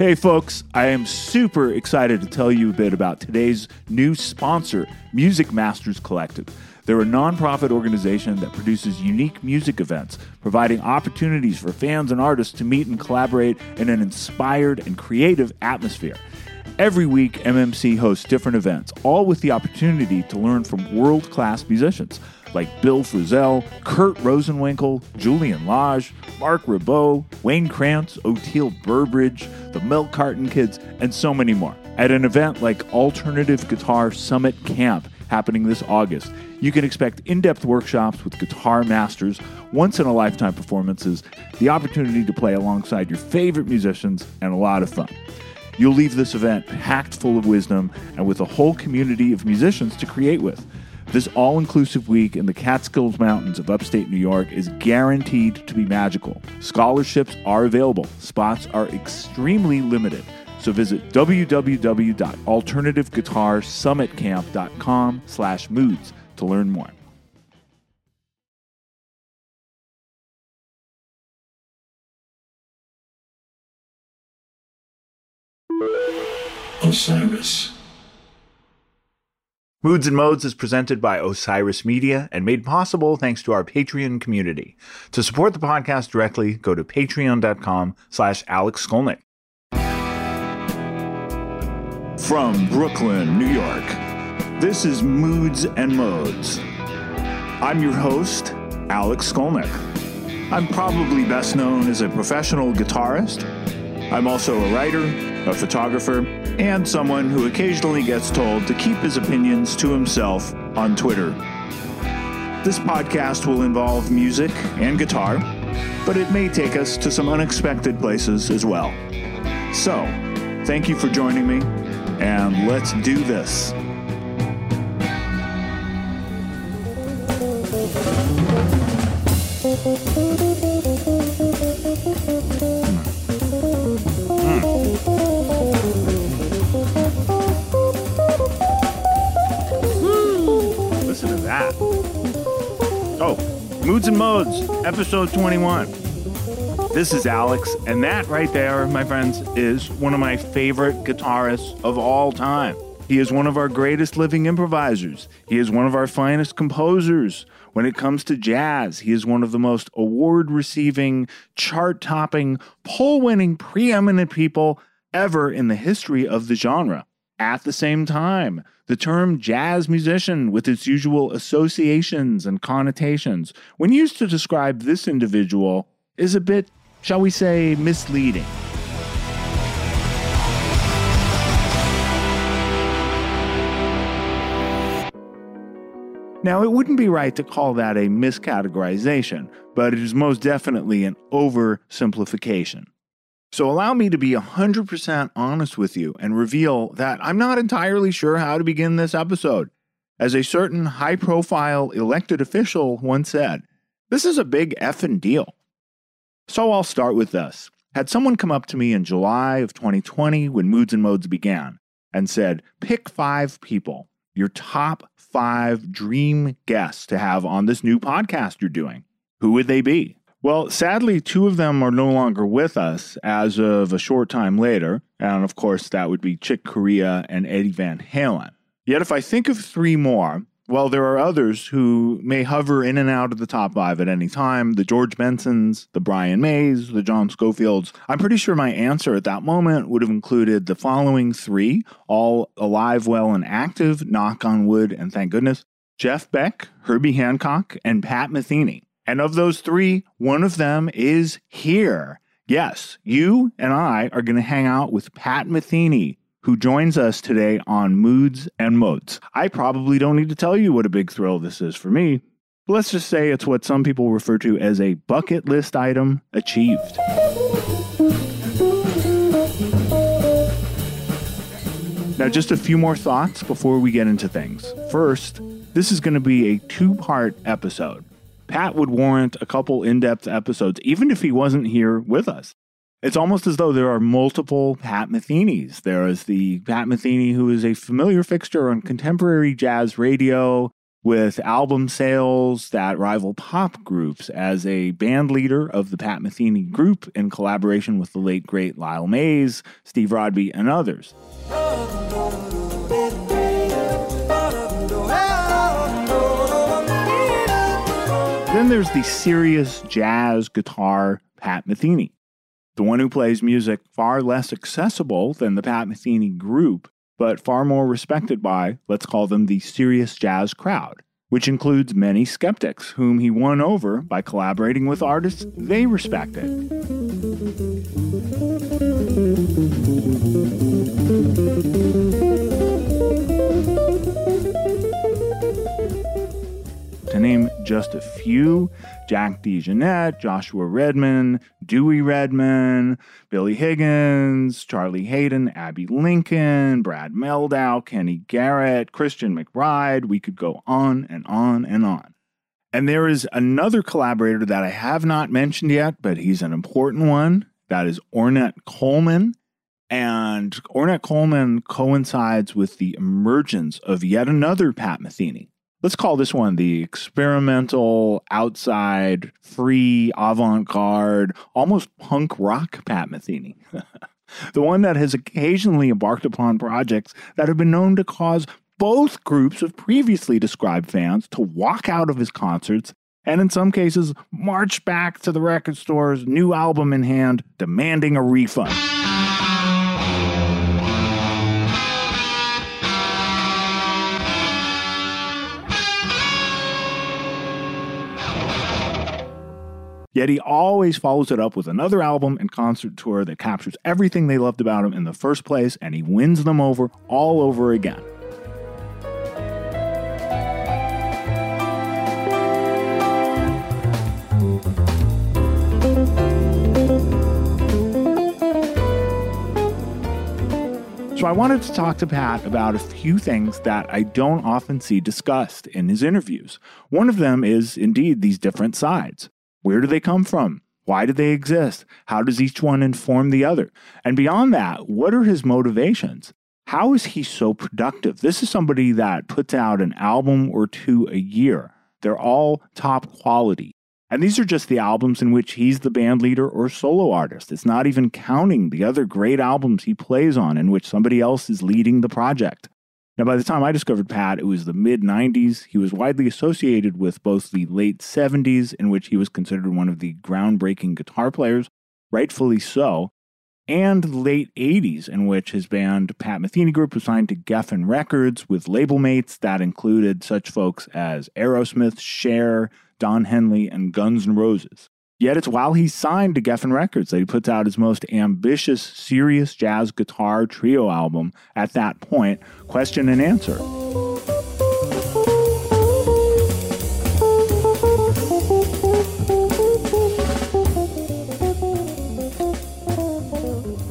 Hey, folks, I am super excited to tell you a bit about today's new sponsor, Music Masters Collective. They're a nonprofit organization that produces unique music events, providing opportunities for fans and artists to meet and collaborate in an inspired and creative atmosphere. Every week, MMC hosts different events, all with the opportunity to learn from world class musicians like Bill Frisell, Kurt Rosenwinkel, Julian Lage, Marc Ribot, Wayne Krantz, Oteil Burbridge, the Milk Carton Kids, and so many more. At an event like Alternative Guitar Summit Camp happening this August, you can expect in depth workshops with guitar masters, once in a lifetime performances, the opportunity to play alongside your favorite musicians, and a lot of fun. You'll leave this event packed full of wisdom and with a whole community of musicians to create with. This all inclusive week in the Catskills Mountains of upstate New York is guaranteed to be magical. Scholarships are available, spots are extremely limited. So visit www.alternativeguitarsummitcamp.com slash moods to learn more. Osiris. Moods and Modes is presented by Osiris Media and made possible thanks to our Patreon community. To support the podcast directly, go to patreon.com slash Alex Skolnick. From Brooklyn, New York, this is Moods and Modes. I'm your host, Alex Skolnick. I'm probably best known as a professional guitarist. I'm also a writer, a photographer, and someone who occasionally gets told to keep his opinions to himself on Twitter. This podcast will involve music and guitar, but it may take us to some unexpected places as well. So, thank you for joining me, and let's do this. Moods and Modes, episode 21. This is Alex, and that right there, my friends, is one of my favorite guitarists of all time. He is one of our greatest living improvisers. He is one of our finest composers. When it comes to jazz, he is one of the most award receiving, chart topping, poll winning, preeminent people ever in the history of the genre. At the same time, the term jazz musician, with its usual associations and connotations, when used to describe this individual, is a bit, shall we say, misleading. Now, it wouldn't be right to call that a miscategorization, but it is most definitely an oversimplification. So, allow me to be 100% honest with you and reveal that I'm not entirely sure how to begin this episode. As a certain high profile elected official once said, this is a big effing deal. So, I'll start with this. Had someone come up to me in July of 2020 when Moods and Modes began and said, pick five people, your top five dream guests to have on this new podcast you're doing, who would they be? Well, sadly, two of them are no longer with us as of a short time later. And of course, that would be Chick Corea and Eddie Van Halen. Yet, if I think of three more, well, there are others who may hover in and out of the top five at any time the George Bensons, the Brian Mays, the John Scofields. I'm pretty sure my answer at that moment would have included the following three, all alive, well, and active, knock on wood, and thank goodness Jeff Beck, Herbie Hancock, and Pat Metheny. And of those three, one of them is here. Yes, you and I are going to hang out with Pat Metheny, who joins us today on Moods and Modes. I probably don't need to tell you what a big thrill this is for me. But let's just say it's what some people refer to as a bucket list item achieved. Now, just a few more thoughts before we get into things. First, this is going to be a two part episode. Pat would warrant a couple in depth episodes, even if he wasn't here with us. It's almost as though there are multiple Pat Metheny's. There is the Pat Metheny who is a familiar fixture on contemporary jazz radio with album sales that rival pop groups as a band leader of the Pat Metheny group in collaboration with the late great Lyle Mays, Steve Rodby, and others. Then there's the serious jazz guitar Pat Metheny, the one who plays music far less accessible than the Pat Metheny group, but far more respected by, let's call them the serious jazz crowd, which includes many skeptics whom he won over by collaborating with artists they respected. Name just a few, Jack DeJohnette, Joshua Redman, Dewey Redman, Billy Higgins, Charlie Haden, Abbey Lincoln, Brad Mehldau, Kenny Garrett, Christian McBride. We could go on and on and on. And there is another collaborator that I have not mentioned yet, but he's an important one. That is Ornette Coleman. And Ornette Coleman coincides with the emergence of yet another Pat Metheny let's call this one the experimental, outside, free, avant garde, almost punk rock Pat Metheny. the one that has occasionally embarked upon projects that have been known to cause both groups of previously described fans to walk out of his concerts and in some cases march back to the record stores, new album in hand, demanding a refund. Yet he always follows it up with another album and concert tour that captures everything they loved about him in the first place, and he wins them over all over again. So I wanted to talk to Pat about a few things that I don't often see discussed in his interviews. One of them is indeed these different sides. Where do they come from? Why do they exist? How does each one inform the other? And beyond that, what are his motivations? How is he so productive? This is somebody that puts out an album or two a year. They're all top quality. And these are just the albums in which he's the band leader or solo artist. It's not even counting the other great albums he plays on in which somebody else is leading the project. Now, by the time I discovered Pat, it was the mid 90s. He was widely associated with both the late 70s, in which he was considered one of the groundbreaking guitar players, rightfully so, and late 80s, in which his band Pat Metheny Group was signed to Geffen Records with label mates that included such folks as Aerosmith, Cher, Don Henley, and Guns N' Roses. Yet it's while he's signed to Geffen Records that he puts out his most ambitious, serious jazz guitar trio album at that point, Question and Answer.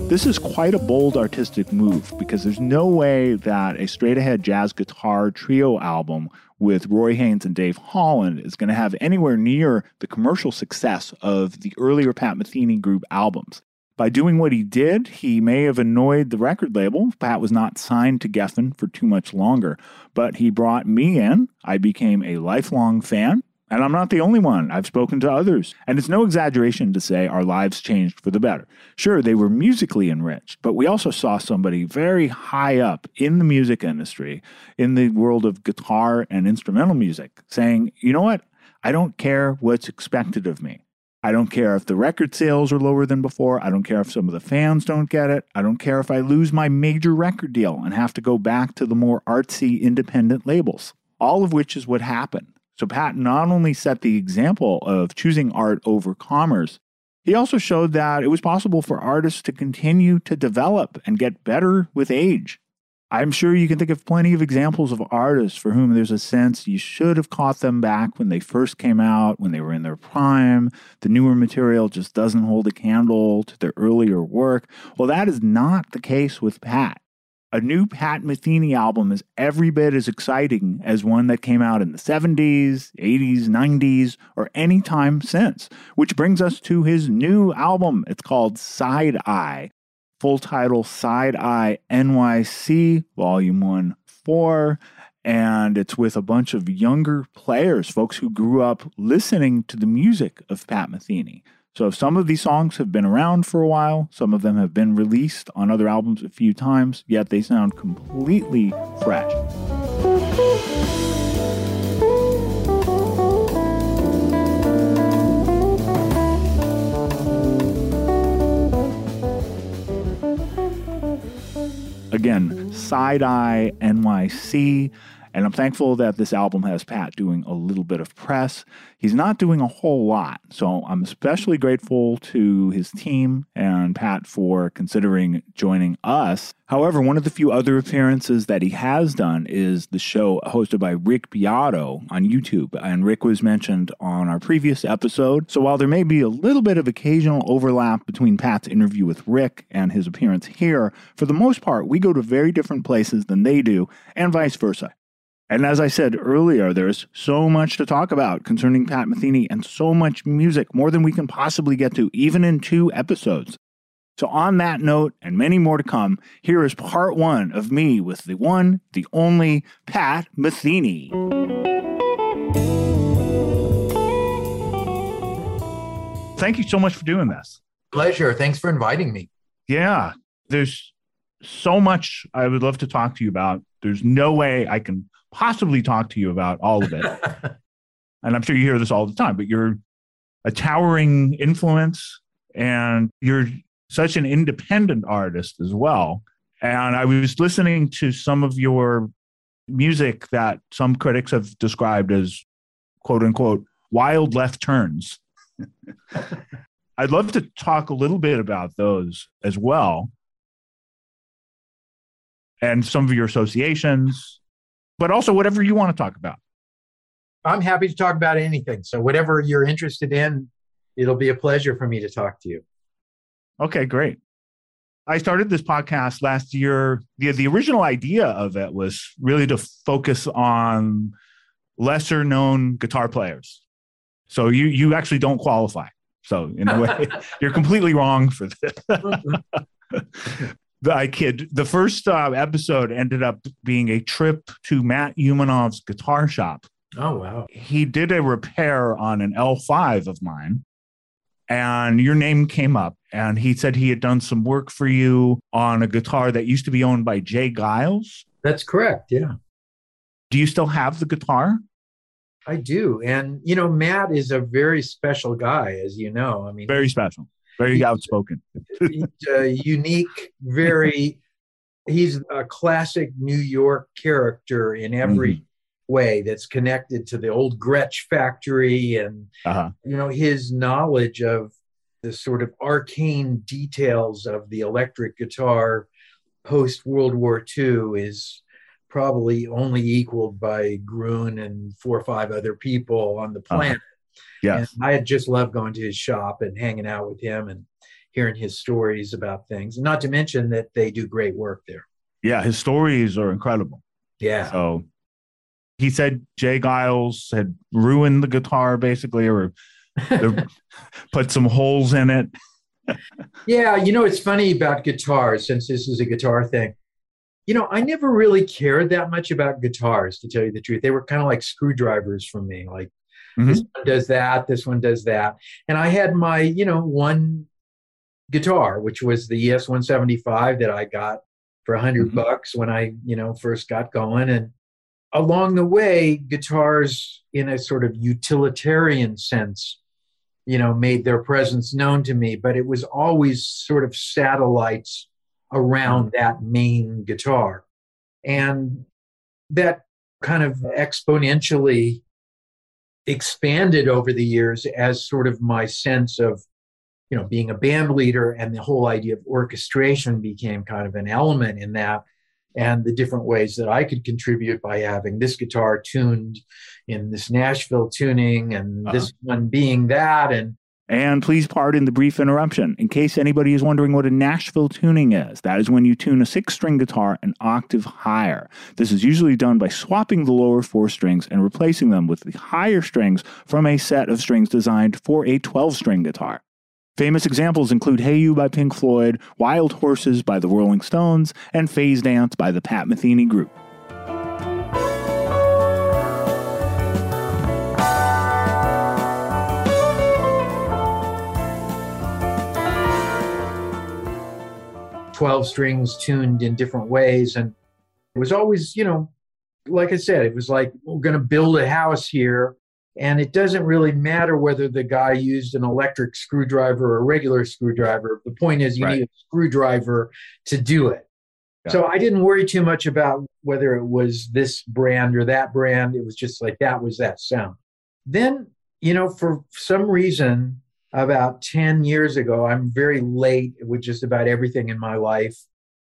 This is quite a bold artistic move because there's no way that a straight ahead jazz guitar trio album with Roy Haynes and Dave Holland is going to have anywhere near the commercial success of the earlier Pat Metheny group albums. By doing what he did, he may have annoyed the record label. Pat was not signed to Geffen for too much longer, but he brought me in. I became a lifelong fan. And I'm not the only one. I've spoken to others. And it's no exaggeration to say our lives changed for the better. Sure, they were musically enriched, but we also saw somebody very high up in the music industry, in the world of guitar and instrumental music, saying, you know what? I don't care what's expected of me. I don't care if the record sales are lower than before. I don't care if some of the fans don't get it. I don't care if I lose my major record deal and have to go back to the more artsy independent labels. All of which is what happened. So Pat not only set the example of choosing art over commerce, he also showed that it was possible for artists to continue to develop and get better with age. I'm sure you can think of plenty of examples of artists for whom there's a sense you should have caught them back when they first came out, when they were in their prime. The newer material just doesn't hold a candle to their earlier work. Well, that is not the case with Pat. A new Pat Metheny album is every bit as exciting as one that came out in the 70s, 80s, 90s, or any time since, which brings us to his new album. It's called Side Eye. Full title Side Eye NYC, Volume 1 4. And it's with a bunch of younger players, folks who grew up listening to the music of Pat Metheny. So some of these songs have been around for a while, some of them have been released on other albums a few times, yet they sound completely fresh. Again, Side Eye NYC. And I'm thankful that this album has Pat doing a little bit of press. He's not doing a whole lot. So I'm especially grateful to his team and Pat for considering joining us. However, one of the few other appearances that he has done is the show hosted by Rick Beato on YouTube. And Rick was mentioned on our previous episode. So while there may be a little bit of occasional overlap between Pat's interview with Rick and his appearance here, for the most part, we go to very different places than they do, and vice versa. And as I said earlier, there's so much to talk about concerning Pat Metheny and so much music, more than we can possibly get to, even in two episodes. So, on that note, and many more to come, here is part one of me with the one, the only Pat Metheny. Thank you so much for doing this. Pleasure. Thanks for inviting me. Yeah, there's so much I would love to talk to you about. There's no way I can possibly talk to you about all of it. and I'm sure you hear this all the time, but you're a towering influence and you're such an independent artist as well. And I was listening to some of your music that some critics have described as quote unquote wild left turns. I'd love to talk a little bit about those as well. And some of your associations but also whatever you want to talk about. I'm happy to talk about anything. So whatever you're interested in, it'll be a pleasure for me to talk to you. Okay, great. I started this podcast last year. The, the original idea of it was really to focus on lesser known guitar players. So you you actually don't qualify. So in a way, you're completely wrong for this. Mm-hmm. I kid. The first uh, episode ended up being a trip to Matt Umanov's guitar shop. Oh, wow. He did a repair on an L5 of mine, and your name came up. And he said he had done some work for you on a guitar that used to be owned by J. Geils. That's correct. Yeah. Do you still have the guitar? I do. And, you know, Matt is a very special guy, as you know. I mean, very special very outspoken. he's unique, very. He's a classic New York character in every mm-hmm. way that's connected to the old Gretsch factory, and uh-huh. you know his knowledge of the sort of arcane details of the electric guitar post World War II is probably only equaled by Gruhn and four or five other people on the uh-huh. planet. Uh-huh. Yeah. I had just loved going to his shop and hanging out with him and hearing his stories about things. Not to mention that they do great work there. Yeah, his stories are incredible. Yeah. So he said J. Geils had ruined the guitar basically or put some holes in it. yeah, you know, it's funny about guitars since this is a guitar thing. You know, I never really cared that much about guitars, to tell you the truth. They were kind of like screwdrivers for me. Like, Mm-hmm. This one does that. This one does that. And I had my, you know, one guitar, which was the ES 175 that I got for a 100 mm-hmm. bucks when I, you know, first got going. And along the way, guitars, in a sort of utilitarian sense, you know, made their presence known to me. But it was always sort of satellites around mm-hmm. that main guitar. And that kind of exponentially expanded over the years as sort of my sense of you know being a band leader and the whole idea of orchestration became kind of an element in that and the different ways that I could contribute by having this guitar tuned in this Nashville tuning and uh-huh. this one being that and And please pardon the brief interruption. In case anybody is wondering what a Nashville tuning is, that is when you tune a six string guitar an octave higher. This is usually done by swapping the lower four strings and replacing them with the higher strings from a set of strings designed for a 12 string guitar. Famous examples include Hey You by Pink Floyd, Wild Horses by the Rolling Stones, and Phase Dance by the Pat Metheny Group. Twelve strings tuned in different ways, and it was always, you know, like I said, it was like we're going to build a house here, and it doesn't really matter whether the guy used an electric screwdriver or a regular screwdriver. The point is, you Right. need a screwdriver to do it. Yeah. So I didn't worry too much about whether it was this brand or that brand. It was just like that was that sound. Then, you know, for some reason, about 10 years ago, I'm very late with just about everything in my life.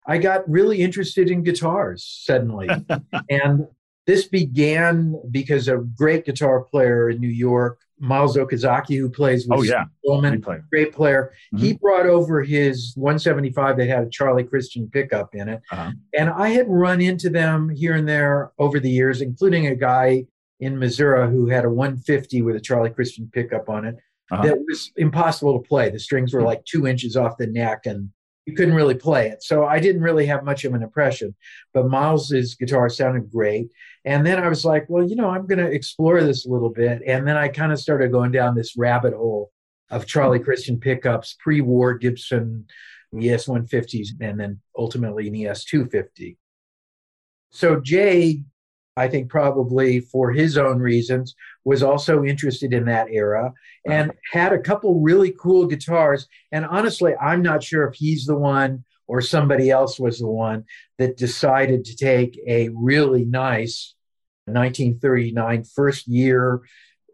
I got really interested in guitars suddenly. and this began because a great guitar player in New York, Miles Okazaki, who plays with Oh, yeah. Great player. great player. Mhm. He brought over his 175 that had a Charlie Christian pickup in it. Uh-huh. And I had run into them here and there over the years, including a guy in Missouri who had a 150 with a Charlie Christian pickup on it Uh-huh. that was impossible to play. The strings were like two inches off the neck and you couldn't really play it. So I didn't really have much of an impression. But Miles's guitar sounded great. And then I was like, well, you know, I'm going to explore this a little bit. And then I kind of started going down this rabbit hole of Charlie Christian pickups, pre war Gibson ES 150s, and then ultimately an ES 250. So Jay, I think probably for his own reasons, was also interested in that era and had a couple really cool guitars. And honestly, I'm not sure if he's the one or somebody else was the one that decided to take a really nice 1939 first year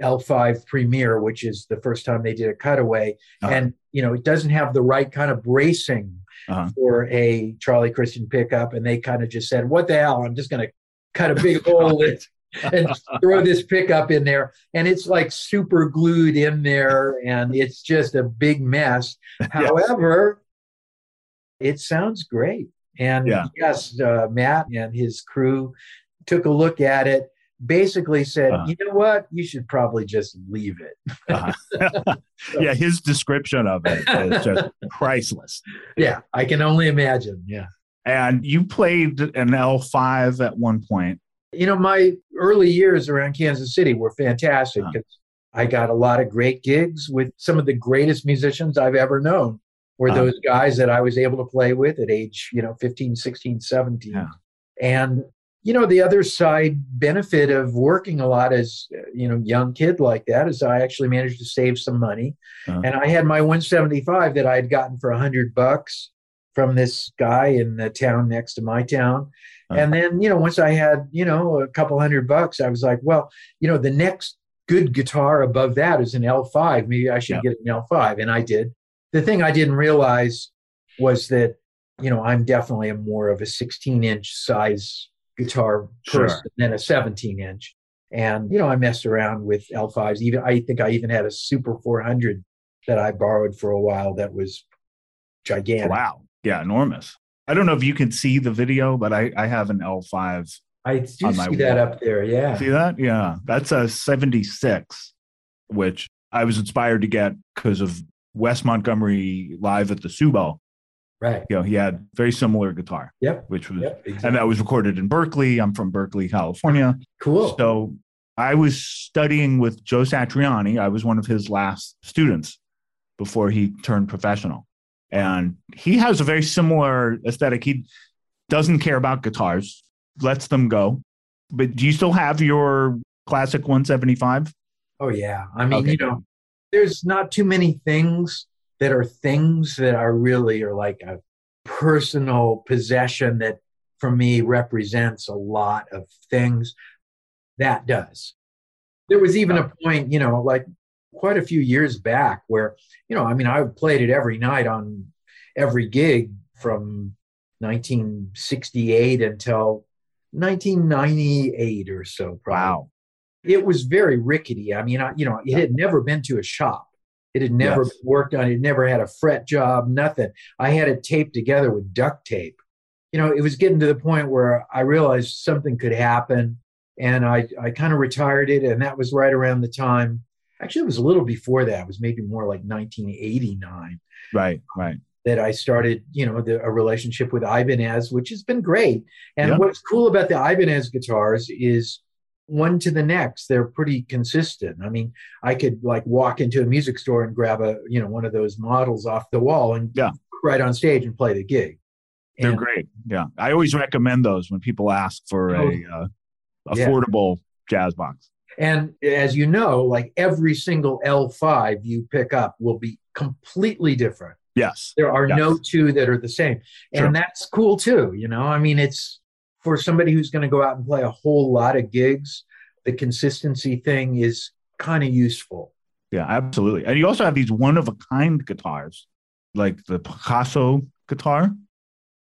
L5 premiere, which is the first time they did a cutaway. Uh-huh. And, you know, it doesn't have the right kind of bracing Uh-huh. for a Charlie Christian pickup. And they kind of just said, what the hell? I'm just going to cut a big hole in, and throw this pickup in there. And it's like super glued in there. And it's just a big mess. However, it sounds great. And Yeah. yes, uh, Matt and his crew took a look at it, basically said, Uh-huh. you know what? You should probably just leave it. Uh-huh. yeah, his description of it is just priceless. Yeah, I can only imagine. Yeah. And you played an L5 at one point. You know, my early years around Kansas City were fantastic Uh-huh. because I got a lot of great gigs with some of the greatest musicians I've ever known. Were Uh-huh. those guys that I was able to play with at age, you know, 15, 16, 17. Yeah. And you know, the other side benefit of working a lot as you know, young kid like that is I actually managed to save some money. Uh-huh. And I had my 175 that I had gotten for a hundred bucks from this guy in the town next to my town. Uh-huh. And then, you know, once I had, you know, a couple hundred bucks, I was like, well, you know, the next good guitar above that is an L5. Maybe I should Yeah. get an L5. And I did. The thing I didn't realize was that, you know, I'm definitely a more of a 16 inch size guitar Sure. person than a 17 inch. And, you know, I messed around with L5s. Even I think I even had a Super 400 that I borrowed for a while that was gigantic. Wow. Yeah, enormous. I don't know if you can see the video, but I, I have an L5. I do see my that wall. up there. Yeah. See that? Yeah. That's a 76, which I was inspired to get because of Wes Montgomery live at the Tsubo. Right. You know, he had very similar guitar, Yep. which was, Yep. and that was recorded in Berkeley. I'm from Berkeley, California. Cool. So I was studying with Joe Satriani. I was one of his last students before he turned professional. And he has a very similar aesthetic. He doesn't care about guitars, lets them go. But do you still have your classic 175? Oh yeah. I mean, Okay. you know, there's not too many things that are things that are really are like a personal possession that for me represents a lot of things. That does. There was even a point, you know, like quite a few years back where, you know, I mean, I played it every night on every gig from 1968 until 1998 or so. Probably Wow. it was very rickety. I mean, I, you know, it had never been to a shop. It had never Yes. worked on. It never had a fret job, nothing. I had it taped together with duct tape. You know, it was getting to the point where I realized something could happen, and I I kind of retired it, and that was right around the time. Actually, it was a little before that. It was maybe more like 1989 Right, right. that I started, you know, the, a relationship with Ibanez, which has been great. And Yeah. what's cool about the Ibanez guitars is one to the next, they're pretty consistent. I mean, I could like walk into a music store and grab a, you know, one of those models off the wall and Yeah. right on stage and play the gig. They're And- great. Yeah. I always recommend those when people ask for a uh, Yeah. affordable jazz box. And as you know, like every single L5 you pick up will be completely different. Yes. There are Yes. no two that are the same. Sure. And that's cool too. You know, I mean, it's for somebody who's going to go out and play a whole lot of gigs, the consistency thing is kind of useful. Yeah, absolutely. And you also have these one of a kind guitars, like the Picasso guitar.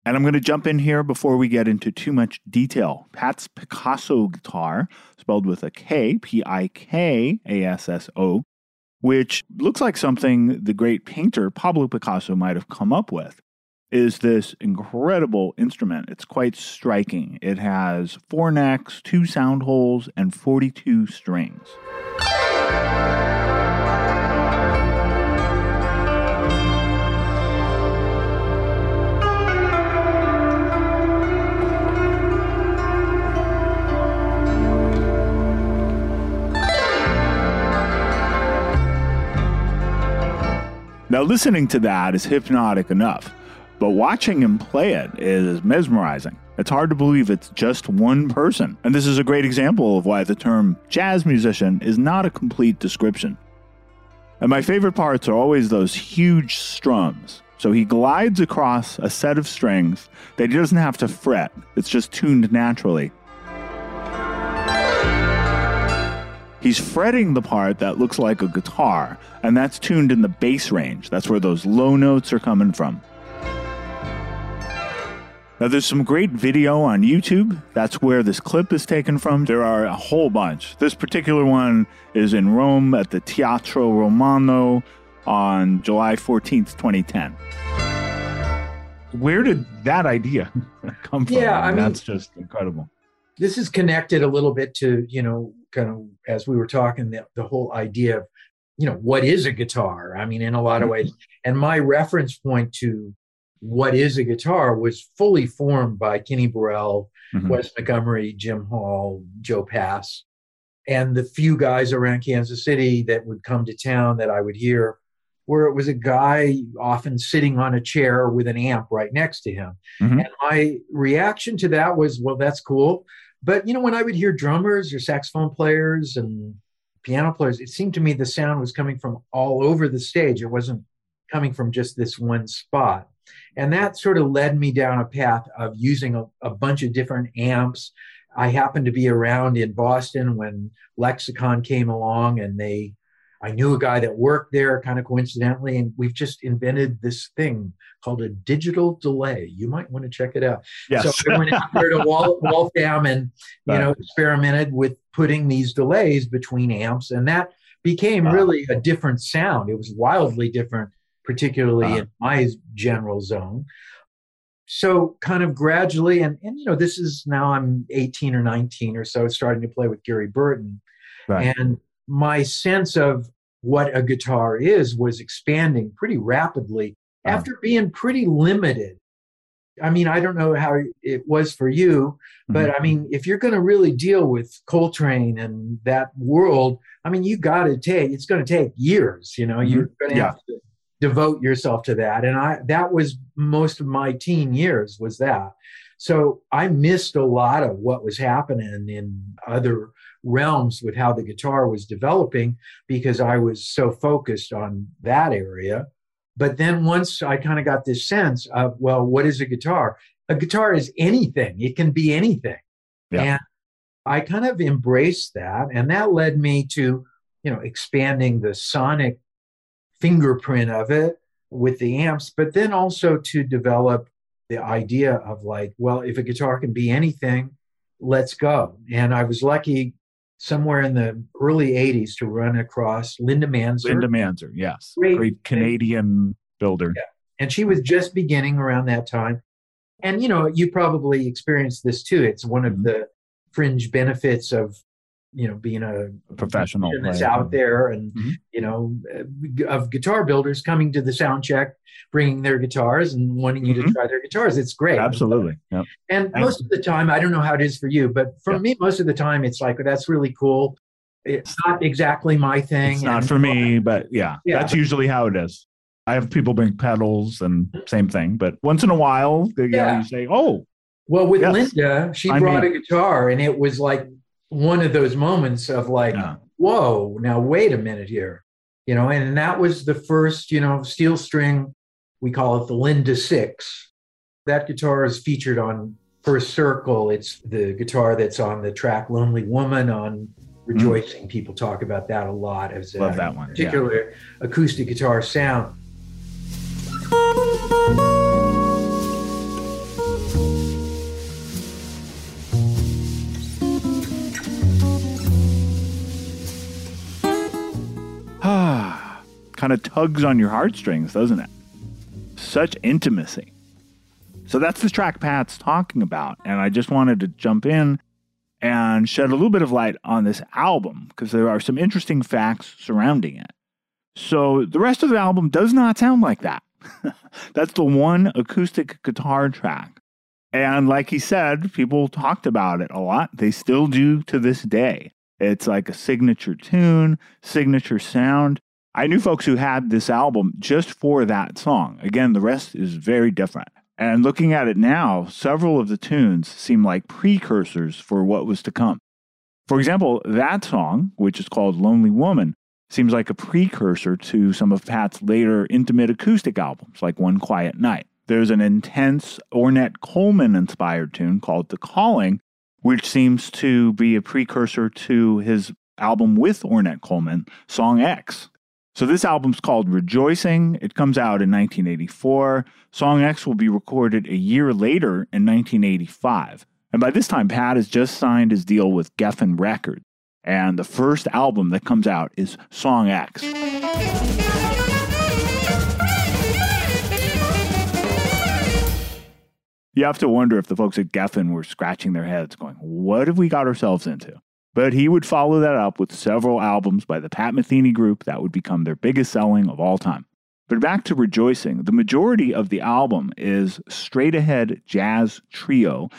And I'm going to jump in here before we get into too much detail. Pat's Picasso guitar, spelled with a K, P I K A S S O, which looks like something the great painter Pablo Picasso might have come up with, is this incredible instrument. It's quite striking. It has four necks, two sound holes, and 42 strings. Now, listening to that is hypnotic enough, but watching him play it is mesmerizing. It's hard to believe it's just one person. And this is a great example of why the term jazz musician is not a complete description. And my favorite parts are always those huge strums. So he glides across a set of strings that he doesn't have to fret, it's just tuned naturally. He's fretting the part that looks like a guitar, and that's tuned in the bass range. That's where those low notes are coming from. Now, there's some great video on YouTube. That's where this clip is taken from. There are a whole bunch. This particular one is in Rome at the Teatro Romano on July 14th, 2010. Where did that idea come from? Yeah, I mean- that's just incredible. This is connected a little bit to, you know, kind of as we were talking, the, the whole idea of, you know, what is a guitar? I mean, in a lot of ways. And my reference point to what is a guitar was fully formed by Kenny Burrell, Mhm. Wes Montgomery, Jim Hall, Joe Pass, and the few guys around Kansas City that would come to town that I would hear, where it was a guy often sitting on a chair with an amp right next to him. Mhm. And my reaction to that was, well, that's cool. But, you know, when I would hear drummers or saxophone players and piano players, it seemed to me the sound was coming from all over the stage. It wasn't coming from just this one spot. And that sort of led me down a path of using a, a bunch of different amps. I happened to be around in Boston when Lexicon came along and they, I knew a guy that worked there kind of coincidentally, and we've just invented this thing called a digital delay. You might want to check it out. Yes. So I went out there to Wal- Waltham and you know experimented with putting these delays between amps, and that became Wow. really a different sound. It was wildly different, particularly Wow. in my general zone. So kind of gradually, and and you know this is now I'm 18 or 19 or so, starting to play with Gary Burton, Right. and my sense of what a guitar is was expanding pretty rapidly Wow. after being pretty limited. I mean, I don't know how it was for you, but Mm-hmm. I mean, if you're going to really deal with Coltrane and that world, I mean, you got to take, it's going to take years, you know, you're going to Mm-hmm. Yeah. have to devote yourself to that. And I, that was most of my teen years was that. So I missed a lot of what was happening in other realms with how the guitar was developing because I was so focused on that area. But then once I kind of got this sense of, well, what is a guitar? A guitar is anything, it can be anything. Yeah. And I kind of embraced that. And that led me to, you know, expanding the sonic fingerprint of it with the amps, but then also to develop the idea of like, well, if a guitar can be anything, let's go. And I was lucky somewhere in the early 80s to run across Linda Manzer. Linda Manzer, yes. Great, Great Canadian builder. Yeah. And she was just beginning around that time. And, you know, you probably experienced this too. It's one of mm-hmm. the fringe benefits of you know being a, professional that's out there and mm-hmm. you know uh, of guitar builders coming to the sound check bringing their guitars and wanting you mm-hmm. to try their guitars it's great absolutely yep. and most of the time i don't know how it is for you but for yep. me most of the time it's like that's really cool it's not exactly my thing it's not for me but yeah, yeah that's usually how it is i have people bring pedals and same thing but once in a while they, yeah. you, know, you say oh well, with yes. Linda, she I brought mean, a guitar, and it was like one of those moments of like, yeah. whoa, now wait a minute here, you know, and that was the first, you know, steel string. We call it the Linda Six. That guitar is featured on First Circle. It's the guitar that's on the track Lonely Woman on Rejoicing. Mm. People talk about that a lot as Love a that one. particular yeah. acoustic guitar sound. Kind of tugs on your heartstrings, doesn't it? Such intimacy. So that's the track Pat's talking about. And I just wanted to jump in and shed a little bit of light on this album because there are some interesting facts surrounding it. So the rest of the album does not sound like that. that's the one acoustic guitar track. And like he said, people talked about it a lot. They still do to this day. It's like a signature tune, signature sound. I knew folks who had this album just for that song. Again, the rest is very different. And looking at it now, several of the tunes seem like precursors for what was to come. For example, that song, which is called Lonely Woman, seems like a precursor to some of Pat's later intimate acoustic albums, like One Quiet Night. There's an intense Ornette Coleman inspired tune called The Calling, which seems to be a precursor to his album with Ornette Coleman, Song X. So this album's called Rejoicing. It comes out in 1984. Song X will be recorded a year later in 1985. And by this time, Pat has just signed his deal with Geffen Records. And the first album that comes out is Song X. You have to wonder if the folks at Geffen were scratching their heads, going, What have we got ourselves into? But he would follow that up with several albums by the Pat Metheny Group that would become their biggest selling of all time. But back to Rejoicing, the majority of the album is straight ahead jazz trio.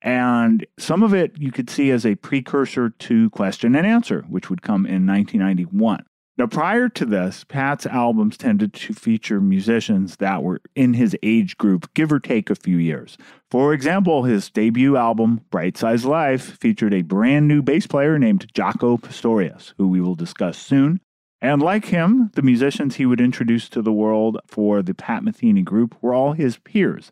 And some of it you could see as a precursor to Question and Answer, which would come in 1991. Now, prior to this, Pat's albums tended to feature musicians that were in his age group, give or take a few years. For example, his debut album, Bright Size Life, featured a brand new bass player named Jaco Pastorius, who we will discuss soon. And like him, the musicians he would introduce to the world for the Pat Metheny group were all his peers.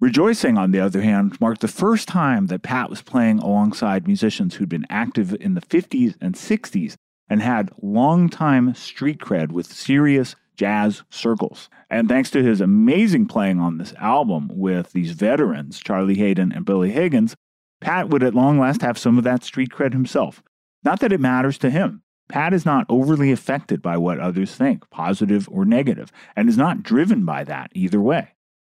Rejoicing, on the other hand, marked the first time that Pat was playing alongside musicians who'd been active in the 50s and 60s and had long-time street cred with serious jazz circles. And thanks to his amazing playing on this album with these veterans, Charlie Haden and Billy Higgins, Pat would at long last have some of that street cred himself. Not that it matters to him. Pat is not overly affected by what others think, positive or negative, and is not driven by that either way.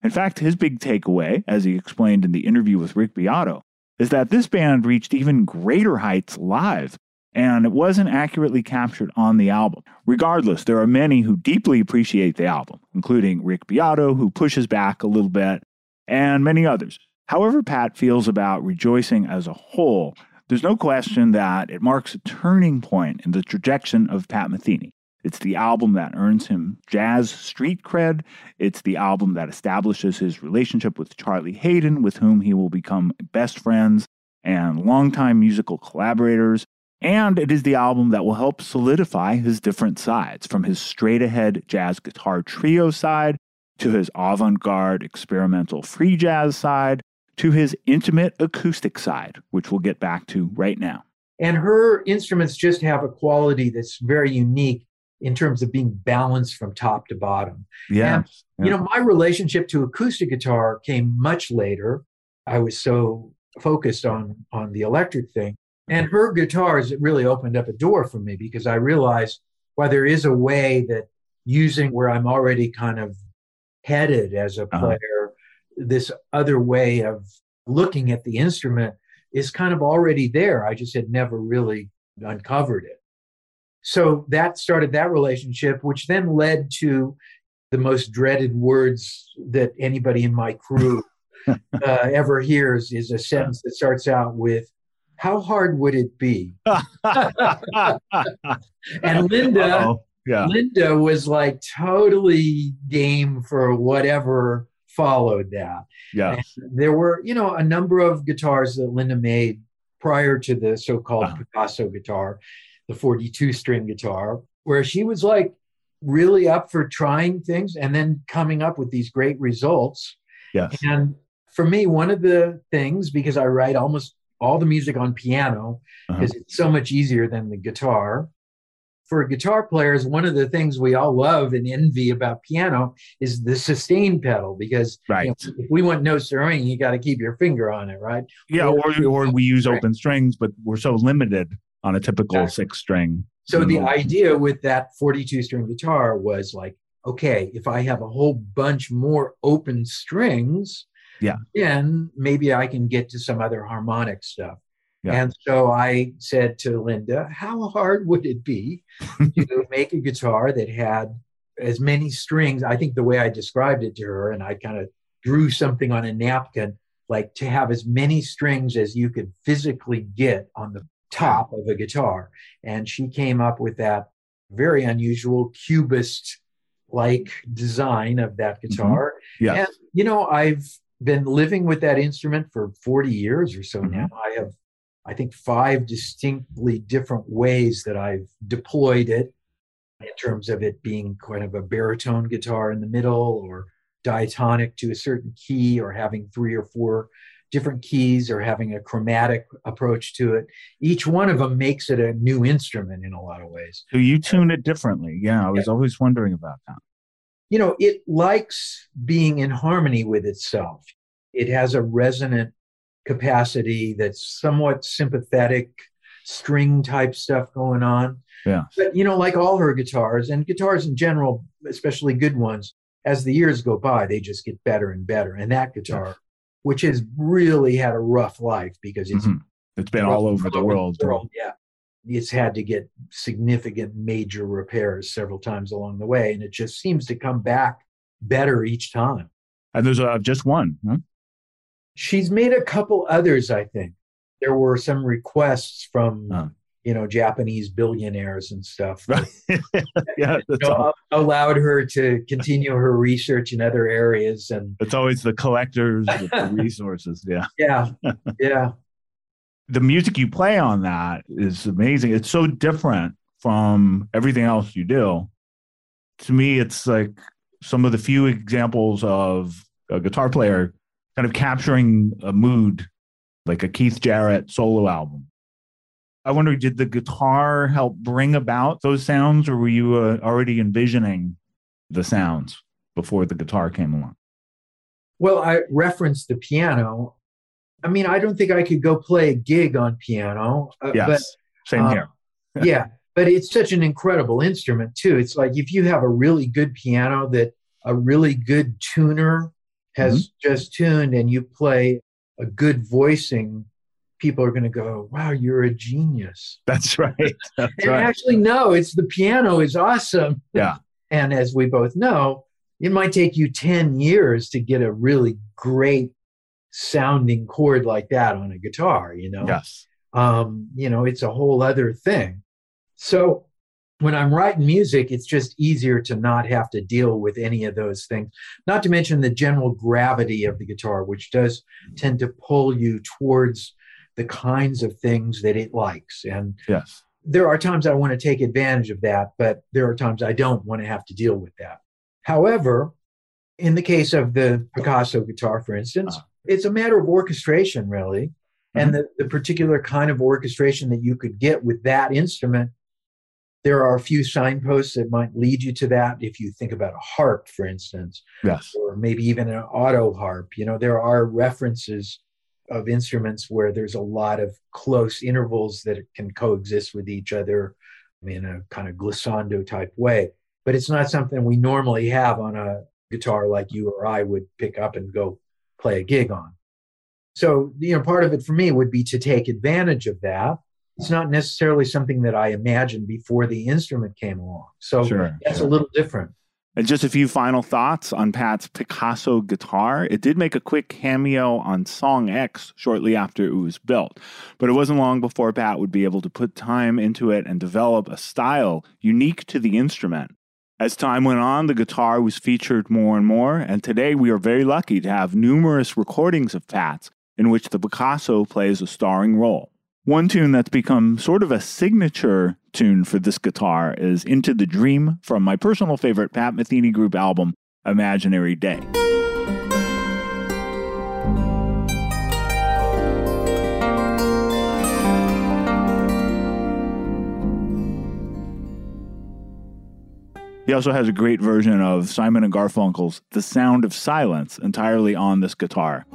In fact, his big takeaway, as he explained in the interview with Rick Beato, is that this band reached even greater heights live and it wasn't accurately captured on the album. Regardless, there are many who deeply appreciate the album, including Rick Beato, who pushes back a little bit, and many others. However, Pat feels about Rejoicing as a whole, there's no question that it marks a turning point in the trajectory of Pat Metheny. It's the album that earns him jazz street cred. It's the album that establishes his relationship with Charlie Haden, with whom he will become best friends and longtime musical collaborators. And it is the album that will help solidify his different sides from his straight ahead jazz guitar trio side to his avant garde experimental free jazz side to his intimate acoustic side, which we'll get back to right now. And her instruments just have a quality that's very unique in terms of being balanced from top to bottom. Yeah. Yeah. You know, my relationship to acoustic guitar came much later. I was so focused on on the electric thing And her guitars, it really opened up a door for me because I realized, well, there is a way that using where I'm already kind of headed as a Uh-huh. player, this other way of looking at the instrument is kind of already there. I just had never really uncovered it. So that started that relationship, which then led to the most dreaded words that anybody in my crew uh, ever hears is a sentence that starts out with, How hard would it be? And Linda, Uh-oh. Yeah. Linda was like totally game for whatever followed that. Yeah. There were, you know, a number of guitars that Linda made prior to the so-called Uh-huh. Picasso guitar, the 42 string guitar, where she was like really up for trying things and then coming up with these great results. Yes. And for me, one of the things, because I write almost all the music on piano, Uh-huh. because it's so much easier than the guitar. For guitar players, one of the things we all love and envy about piano is the sustain pedal, because you know, if we want no stirring, you got to keep your finger on it, right? Yeah. Or, or we use Right. open strings, but we're so limited on a typical Exactly. six string. So the idea with that 42 string guitar was like, okay, if I have a whole bunch more open strings, Yeah. then maybe I can get to some other harmonic stuff. Yeah. And so I said to Linda, how hard would it be to make a guitar that had as many strings? I think the way I described it to her, and I kind of drew something on a napkin, like to have as many strings as you could physically get on the top of a guitar. And she came up with that very unusual cubist like design of that mm-hmm. guitar. Yes. And, you know, I've been living with that instrument for 40 years or so Mhm. now. I have, I think, five distinctly different ways that I've deployed it in terms of it being kind of a baritone guitar in the middle or diatonic to a certain key or having three or four different keys or having a chromatic approach to it. Each one of them makes it a new instrument in a lot of ways. So you tune it differently. Yeah. I was always wondering about that. You know, it likes being in harmony with itself. It has a resonant capacity that's somewhat sympathetic, string type stuff going on. Yeah. But, you know, like all her guitars and guitars in general, especially good ones, as the years go by, they just get better and better. And that guitar, which has really had a rough life because it's Mhm. It's been all over the world. Yeah. It's had to get significant major repairs several times along the way. And it just seems to come back better each time. And there's uh, just one. Huh? She's made a couple others, I think. There were some requests from, Oh. you know, Japanese billionaires and stuff that yeah. You know, all, allowed her to continue her research in other areas. And it's always the collectors with the resources. Yeah. yeah, yeah. The music you play on that is amazing. It's so different from everything else you do. To me, it's like some of the few examples of a guitar player kind of capturing a mood, like a Keith Jarrett solo album. I wonder, did the guitar help bring about those sounds, or were you uh, already envisioning the sounds before the guitar came along? Well, I referenced the piano. I mean, I don't think I could go play a gig on piano. uh, Yes, same uh, here. Yeah, but it's such an incredible instrument too. It's like if you have a really good piano that a really good tuner has just tuned and you play a good voicing, people are going to go, wow, you're a genius. That's right. That's And right. actually, no, it's the piano is awesome. Yeah. And as we both know, it might take you 10 years to get a really great sounding chord like that on a guitar, you know? Yes. Um, you know, it's a whole other thing. So when I'm writing music, it's just easier to not have to deal with any of those things. Not to mention the general gravity of the guitar, which does tend to pull you towards the kinds of things that it likes. And Yes. there are times I want to take advantage of that, but there are times I don't want to have to deal with that. However, in the case of the Picasso guitar, for instance, Uh-huh. it's a matter of orchestration, really. And the, the particular kind of orchestration that you could get with that instrument, there are a few signposts that might lead you to that. If you think about a harp, for instance, Yes. or maybe even an auto harp, you know, there are references of instruments where there's a lot of close intervals that can coexist with each other in a kind of glissando type way. But it's not something we normally have on a guitar like you or I would pick up and go play a gig on. So, you know, part of it for me would be to take advantage of that. It's not necessarily something that I imagined before the instrument came along. So sure, that's sure. a little different. And just a few final thoughts on Pat's Picasso guitar. It did make a quick cameo on Song X shortly after it was built, but it wasn't long before Pat would be able to put time into it and develop a style unique to the instrument. As time went on, the guitar was featured more and more, and today we are very lucky to have numerous recordings of Pat's in which the Picasso plays a starring role. One tune that's become sort of a signature tune for this guitar is Into the Dream from my personal favorite Pat Metheny Group album, Imaginary Day. He also has a great version of Simon and Garfunkel's The Sound of Silence entirely on this guitar.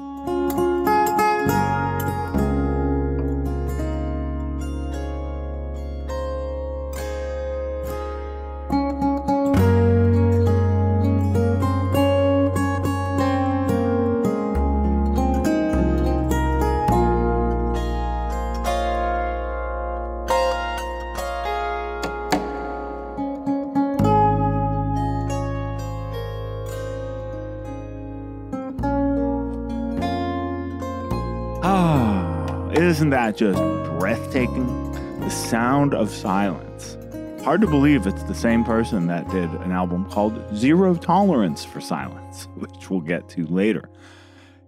Just breathtaking? The sound of silence. Hard to believe it's the same person that did an album called Zero Tolerance for Silence, which we'll get to later.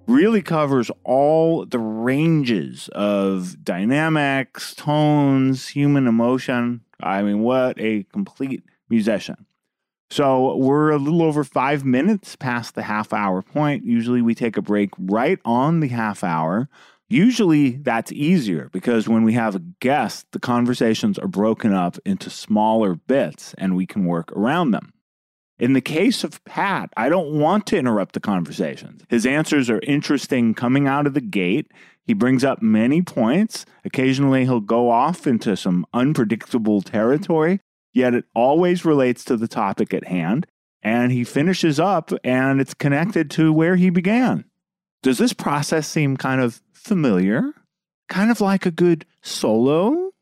Really covers all the ranges of dynamics, tones, human emotion. I mean, what a complete musician. So we're a little over five minutes past the half hour point. Usually we take a break right on the half hour. Usually that's easier because when we have a guest, the conversations are broken up into smaller bits and we can work around them. In the case of Pat, I don't want to interrupt the conversations. His answers are interesting coming out of the gate. He brings up many points. Occasionally, he'll go off into some unpredictable territory, yet it always relates to the topic at hand. And he finishes up, and it's connected to where he began. Does this process seem kind of familiar, kind of like a good solo.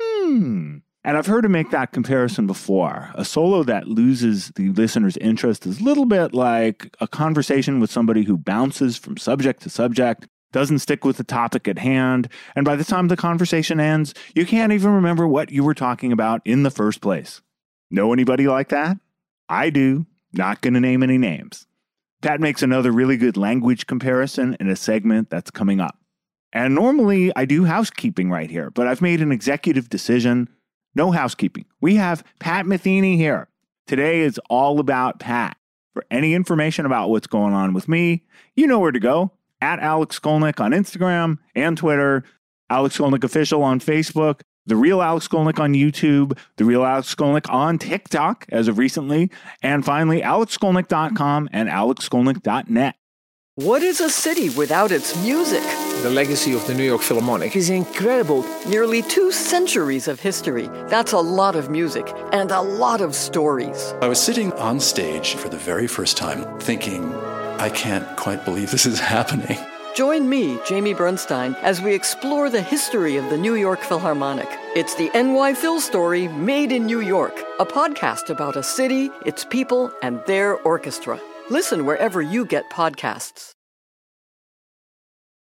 Hmm. And I've heard him make that comparison before. A solo that loses the listener's interest is a little bit like a conversation with somebody who bounces from subject to subject, doesn't stick with the topic at hand, and by the time the conversation ends, you can't even remember what you were talking about in the first place. Know anybody like that? I do. Not going to name any names. Pat makes another really good language comparison in a segment that's coming up. And normally I do housekeeping right here, but I've made an executive decision no housekeeping. We have Pat Metheny here. Today is all about Pat. For any information about what's going on with me, you know where to go. At Alex Skolnick on Instagram and Twitter, Alex Skolnick Official on Facebook, The Real Alex Skolnick on YouTube, The Real Alex Skolnick on TikTok as of recently, and finally, alexskolnick.com and alexskolnick.net. What is a city without its music? The legacy of the New York Philharmonic is incredible. Nearly two centuries of history. That's a lot of music and a lot of stories. I was sitting on stage for the very first time thinking, I can't quite believe this is happening. Join me, Jamie Bernstein, as we explore the history of the New York Philharmonic. It's the NY Phil story made in New York, a podcast about a city, its people, and their orchestra. Listen wherever you get podcasts.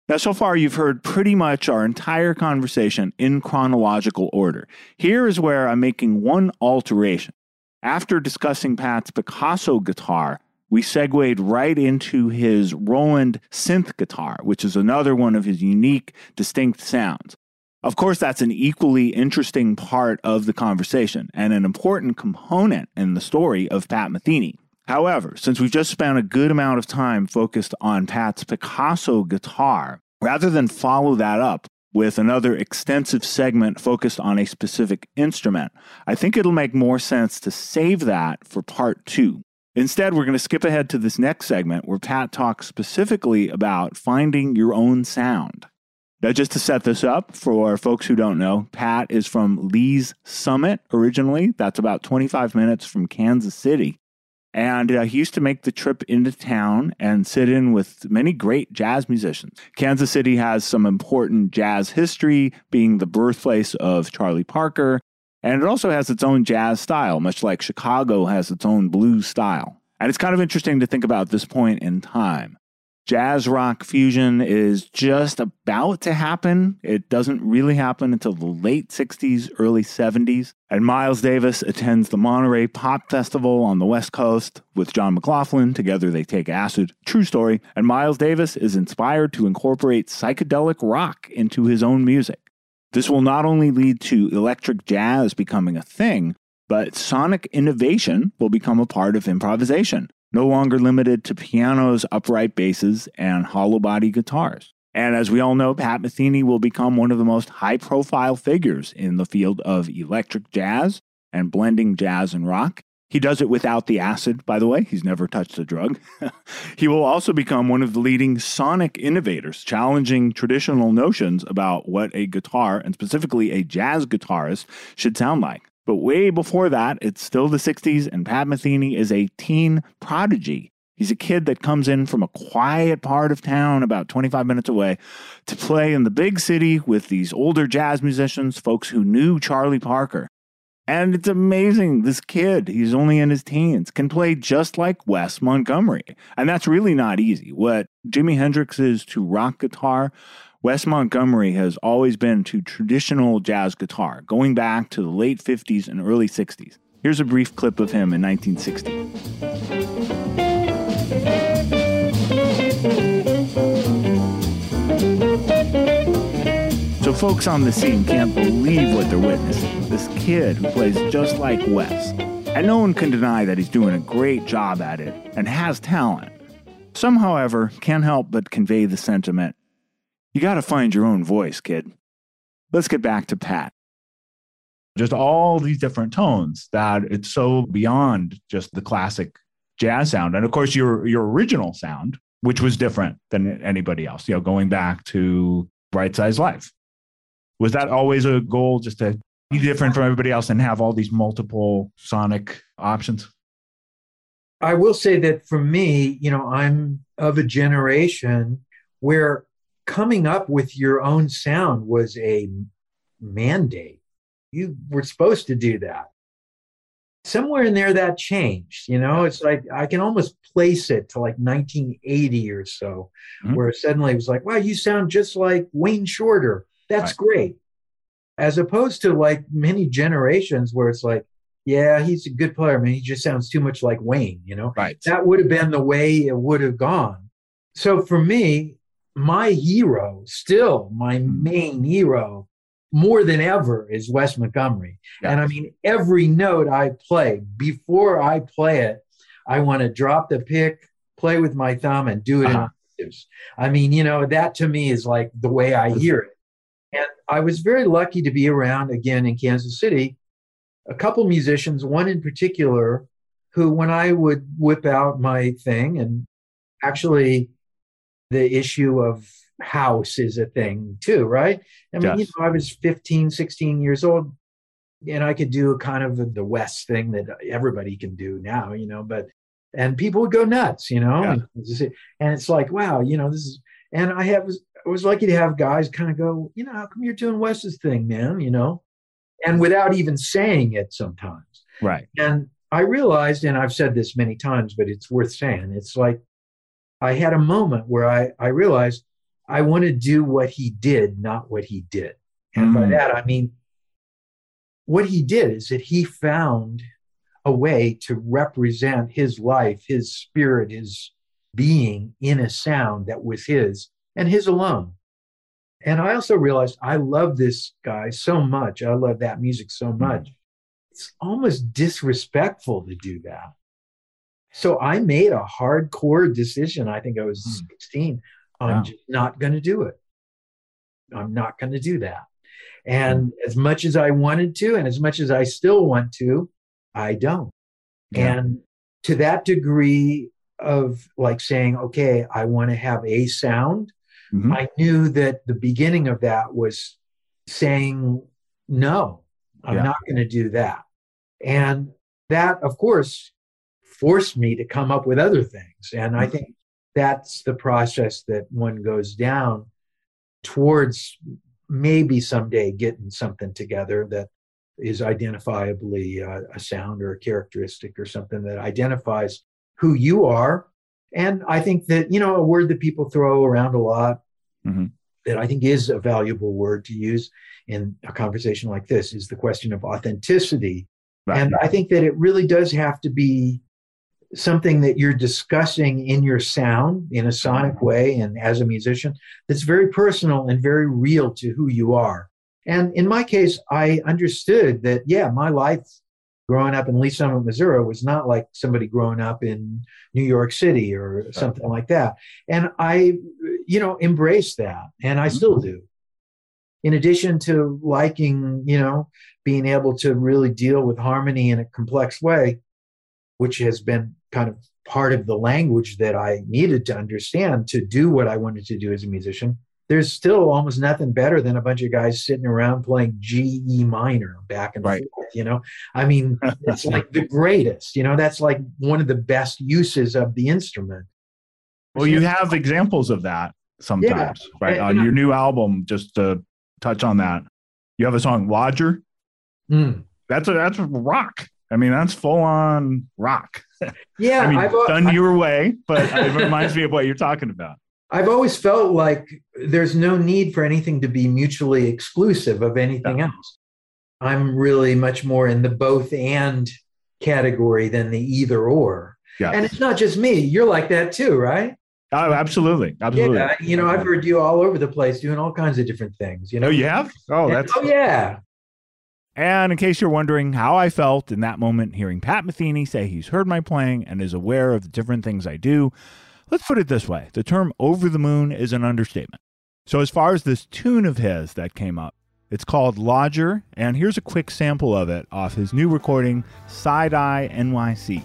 Now, so far, you've heard pretty much our entire conversation in chronological order. Here is where I'm making one alteration. After discussing Pat's Picasso guitar, we segued right into his Roland synth guitar, which is another one of his unique, distinct sounds. Of course, that's an equally interesting part of the conversation and an important component in the story of Pat Metheny. However, since we've just spent a good amount of time focused on Pat's Picasso guitar, rather than follow that up with another extensive segment focused on a specific instrument, I think it'll make more sense to save that for part two. Instead, we're going to skip ahead to this next segment where Pat talks specifically about finding your own sound. Now, just to set this up for folks who don't know, Pat is from Lee's Summit originally. That's about 25 minutes from Kansas City. And uh, he used to make the trip into town and sit in with many great jazz musicians. Kansas City has some important jazz history, being the birthplace of Charlie Parker. And it also has its own jazz style, much like Chicago has its own blues style. And it's kind of interesting to think about this point in time jazz rock fusion is just about to happen. It doesn't really happen until the late 60s, early 70s. And Miles Davis attends the Monterey Pop Festival on the West Coast with John McLaughlin. Together they take acid. True story. And Miles Davis is inspired to incorporate psychedelic rock into his own music. This will not only lead to electric jazz becoming a thing, but sonic innovation will become a part of improvisation no longer limited to pianos, upright basses, and hollow body guitars. And as we all know, Pat Metheny will become one of the most high profile figures in the field of electric jazz and blending jazz and rock. He does it without the acid, by the way. He's never touched a drug. he will also become one of the leading sonic innovators, challenging traditional notions about what a guitar, and specifically a jazz guitarist, should sound like. But way before that, it's still the 60s, and Pat Metheny is a teen prodigy. He's a kid that comes in from a quiet part of town about 25 minutes away to play in the big city with these older jazz musicians, folks who knew Charlie Parker. And it's amazing. This kid, he's only in his teens, can play just like Wes Montgomery. And that's really not easy. What Jimi Hendrix is to rock guitar, Wes Montgomery has always been to traditional jazz guitar, going back to the late 50s and early 60s. Here's a brief clip of him in 1960. So, folks on the scene can't believe what they're witnessing. This kid who plays just like Wes. And no one can deny that he's doing a great job at it and has talent. Some, however, can't help but convey the sentiment you got to find your own voice, kid. Let's get back to Pat. Just all these different tones that it's so beyond just the classic jazz sound. And of course, your your original sound, which was different than anybody else, you know, going back to Bright Size Life. Was that always a goal just to be different from everybody else and have all these multiple sonic options? I will say that for me, you know, I'm of a generation where coming up with your own sound was a mandate. You were supposed to do that. Somewhere in there that changed, you know, it's like I can almost place it to like 1980 or so, mm-hmm. where suddenly it was like, wow, you sound just like Wayne Shorter. That's right. great. As opposed to like many generations where it's like, yeah, he's a good player, man. He just sounds too much like Wayne, you know? Right. That would have been the way it would have gone. So for me, my hero, still my hmm. main hero, more than ever, is Wes Montgomery. And I mean, every note I play, before I play it, I want to drop the pick, play with my thumb, and do it uh-huh. in I mean, you know, that to me is like the way I hear it. I was very lucky to be around again in Kansas City. A couple musicians, one in particular, who, when I would whip out my thing and actually the issue of house is a thing too, right? I mean, yes. you know, I was 15, 16 years old and I could do a kind of the Wes thing that everybody can do now, you know, but, and people would go nuts, you know, yeah. and it's like, wow, you know, this is, and I have, was lucky to have guys kind of go, you know, how come you're doing Wes's thing, man, you know, and without even saying it sometimes. Right. And I realized, and I've said this many times, but it's worth saying, it's like, I had a moment where I, I realized I want to do what he did, not what he did. And mm. by that, I mean, what he did is that he found a way to represent his life, his spirit, his being in a sound that was his and his alone. And I also realized I love this guy so much. I love that music so mm. much. It's almost disrespectful to do that. So I made a hardcore decision. I think I was hmm. 16. I'm just not going to do it. I'm not going to do that. And hmm. as much as I wanted to, and as much as I still want to, I don't. Yeah. And to that degree of like saying, okay, I want to have a sound, Mhm. I knew that the beginning of that was saying, no, I'm Yeah. not going to do that. And that, of course, forced me to come up with other things. And I think that's the process that one goes down towards maybe someday getting something together that is identifiably uh, a sound or a characteristic or something that identifies who you are. And I think that, you know, a word that people throw around a lot Mhm. that I think is a valuable word to use in a conversation like this is the question of authenticity. Right. And I think that it really does have to be something that you're discussing in your sound in a sonic way and as a musician that's very personal and very real to who you are. And in my case, I understood that, yeah, my life growing up in Lee Summit, Missouri was not like somebody growing up in New York City or something like that. And I, you know, embraced that and I still mm-hmm. do. In addition to liking, you know, being able to really deal with harmony in a complex way, which has been kind of part of the language that I needed to understand to do what I wanted to do as a musician. There's still almost nothing better than a bunch of guys sitting around playing G, E minor back and Right. forth. You know, I mean, it's like the greatest. You know, that's like one of the best uses of the instrument. Well, you have examples of that sometimes, right? And- On and I- your new album, just to touch on that, you have a song "Lodger." Mm. That's a that's rock. I mean, that's full on rock. Yeah, I mean, I've, al- done your way, but it reminds me of what you're talking about. I've always felt like there's no need for anything to be mutually exclusive of anything else. I'm really much more in the both and category than the either or. Yeah. And it's not just me. You're like that too, right? Oh, absolutely, absolutely. Yeah. You know, I've heard you all over the place doing all kinds of different things. You know. Oh, you have? Oh, that's oh yeah. And in case you're wondering how I felt in that moment hearing Pat Metheny say he's heard my playing and is aware of the different things I do, let's put it this way the term over the moon is an understatement. So, as far as this tune of his that came up, it's called Lodger, and here's a quick sample of it off his new recording, Side Eye NYC.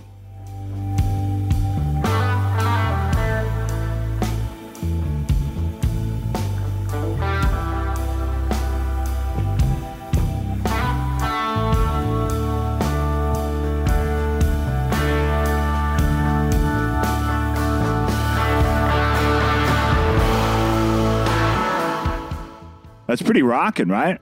That's pretty rocking, right?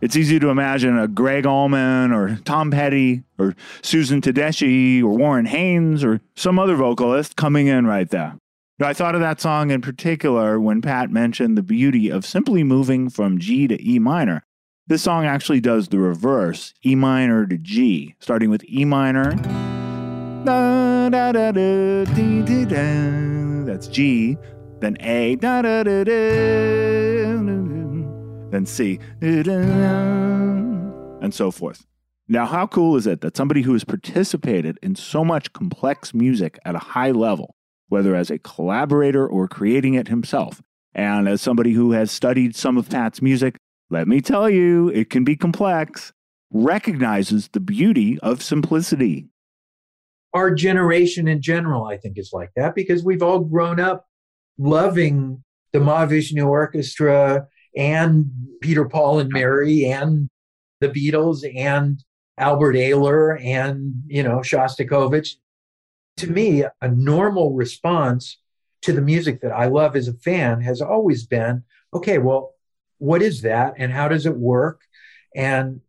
It's easy to imagine a Gregg Allman or Tom Petty or Susan Tedeschi or Warren Haynes or some other vocalist coming in right there. Now, I thought of that song in particular when Pat mentioned the beauty of simply moving from G to E minor. This song actually does the reverse, E minor to G, starting with E minor. That's G, then A, then C, and so forth. Now, how cool is it that somebody who has participated in so much complex music at a high level, whether as a collaborator or creating it himself, and as somebody who has studied some of Pat's music, let me tell you, it can be complex, recognizes the beauty of simplicity. Our generation in general, I think, is like that because we've all grown up loving the Mahavishnu Orchestra and Peter, Paul, and Mary and the Beatles and Albert Ayler and, you know, Shostakovich. To me, a normal response to the music that I love as a fan has always been okay, well, what is that and how does it work? And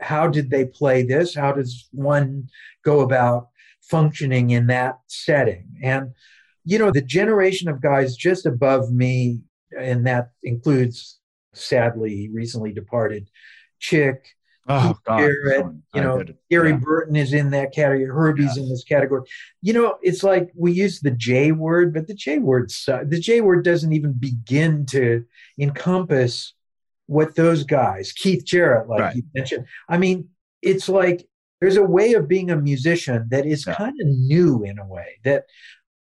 how did they play this? How does one go about functioning in that setting? And, you know, the generation of guys just above me, and that includes sadly recently departed Chick, Oh, Jarrett, you know, Gary Yeah. Burton is in that category. Herbie's in this category. You know, it's like we use the J word, but the J word the J word doesn't even begin to encompass what those guys, Keith Jarrett, like Right. you mentioned. I mean, it's like there's a way of being a musician that is Yeah. kind of new in a way that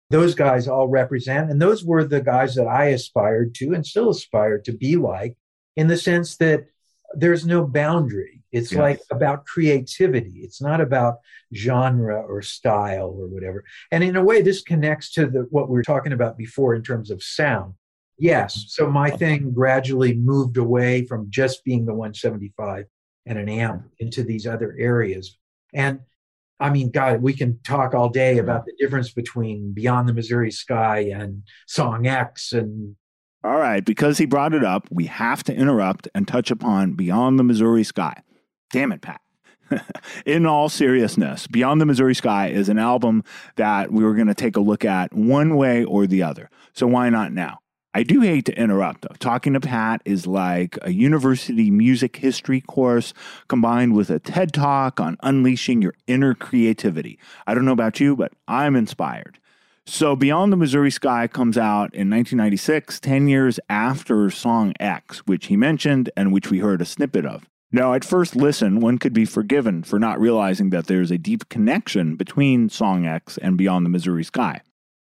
those guys all represent. And those were the guys that I aspired to and still aspire to be like, in the sense that there's no boundary. It's Yes. like about creativity. It's not about genre or style or whatever. And in a way, this connects to the what we were talking about before in terms of sound. Yes. So my thing gradually moved away from just being the 175 and an amp into these other areas. And I mean, God, we can talk all day about the difference between Beyond the Missouri Sky and Song X and All right, because he brought it up, we have to interrupt and touch upon Beyond the Missouri Sky. Damn it, Pat. In all seriousness, Beyond the Missouri Sky is an album that we were going to take a look at one way or the other. So why not now? I do hate to interrupt, though. Talking to Pat is like a university music history course combined with a TED talk on unleashing your inner creativity. I don't know about you, but I'm inspired. So, Beyond the Missouri Sky comes out in 1996, 10 years after Song X, which he mentioned and which we heard a snippet of. Now, at first listen, one could be forgiven for not realizing that there's a deep connection between Song X and Beyond the Missouri Sky.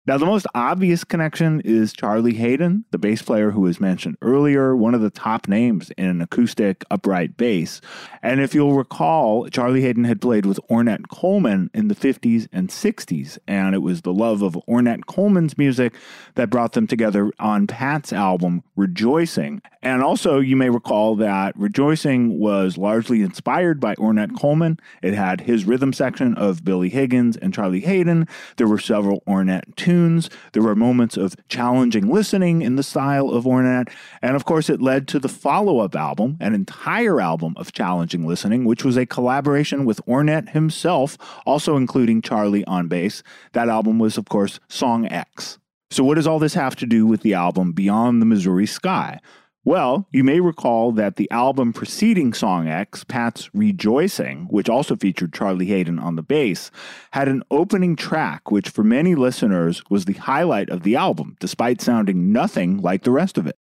Now, the most obvious connection is Charlie Haden, the bass player who was mentioned earlier, one of the top names in an acoustic upright bass. And if you'll recall, Charlie Haden had played with Ornette Coleman in the 50s and 60s, and it was the love of Ornette Coleman's music that brought them together on Pat's album Rejoicing. And also, you may recall that Rejoicing was largely inspired by Ornette Coleman. It had his rhythm section of Billy Higgins and Charlie Haden. There were several Ornette tunes. There were moments of challenging listening in the style of Ornette. And of course, it led to the follow up album, an entire album of challenging listening, which was a collaboration with Ornette himself, also including Charlie on bass. That album was, of course, Song X. So, what does all this have to do with the album Beyond the Missouri Sky? Well, you may recall that the album preceding Song X, Pat's Rejoicing, which also featured Charlie Haden on the bass, had an opening track which, for many listeners, was the highlight of the album, despite sounding nothing like the rest of it.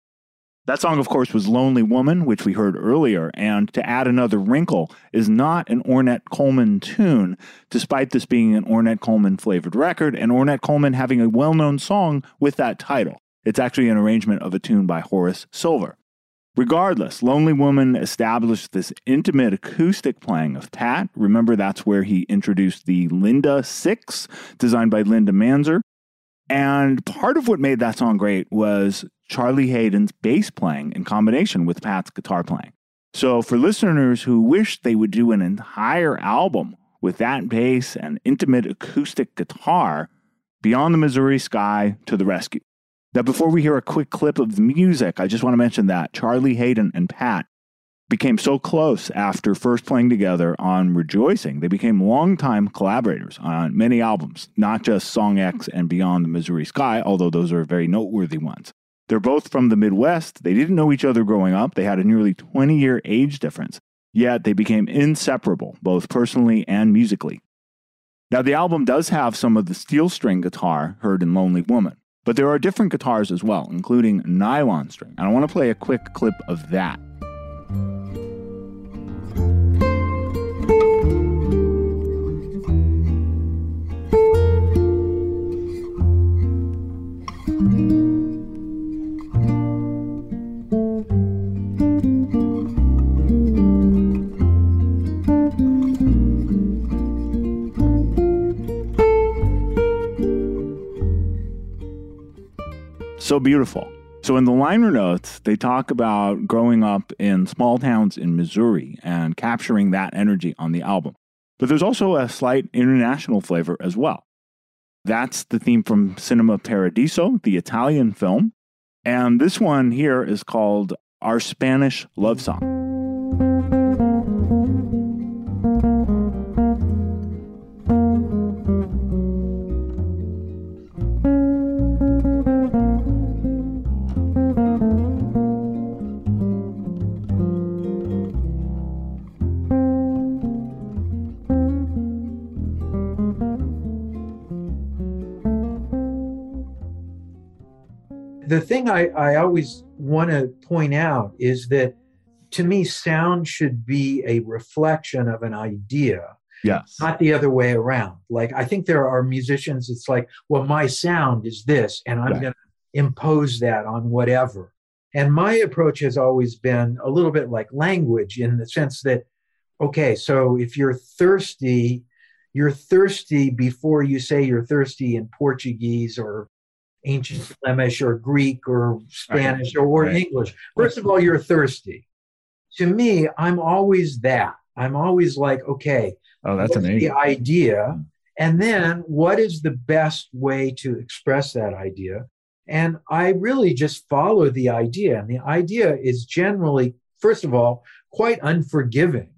That song, of course, was Lonely Woman, which we heard earlier, and to add another wrinkle, is not an Ornette Coleman tune, despite this being an Ornette Coleman flavored record, and Ornette Coleman having a well known song with that title. It's actually an arrangement of a tune by Horace Silver. Regardless, Lonely Woman established this intimate acoustic playing of Pat. Remember, that's where he introduced the Linda 6, designed by Linda Manzer. And part of what made that song great was Charlie Haden's bass playing in combination with Pat's guitar playing. So, for listeners who wish they would do an entire album with that bass and intimate acoustic guitar, Beyond the Missouri Sky to the rescue. Now, before we hear a quick clip of the music, I just want to mention that Charlie Haden and Pat became so close after first playing together on Rejoicing. They became longtime collaborators on many albums, not just Song X and Beyond the Missouri Sky, although those are very noteworthy ones. They're both from the Midwest. They didn't know each other growing up. They had a nearly 20 year age difference, yet they became inseparable, both personally and musically. Now, the album does have some of the steel string guitar heard in Lonely Woman, but there are different guitars as well, including nylon string. And I want to play a quick clip of that. So beautiful. So, in the liner notes, they talk about growing up in small towns in Missouri and capturing that energy on the album. But there's also a slight international flavor as well. That's the theme from Cinema Paradiso, the Italian film. And this one here is called Our Spanish Love Song. Thing I, I always want to point out is that to me, sound should be a reflection of an idea, Yes. not the other way around. Like, I think there are musicians, it's like, well, my sound is this, and I'm Right. going to impose that on whatever. And my approach has always been a little bit like language in the sense that okay, so if you're thirsty, you're thirsty before you say you're thirsty in Portuguese or ancient Flemish or Greek or Spanish or, or Right. English. First of all, you're thirsty. To me, I'm always that. I'm always like, okay, Oh, that's amazing. the idea? And then what is the best way to express that idea? And I really just follow the idea. And the idea is generally, first of all, quite unforgiving.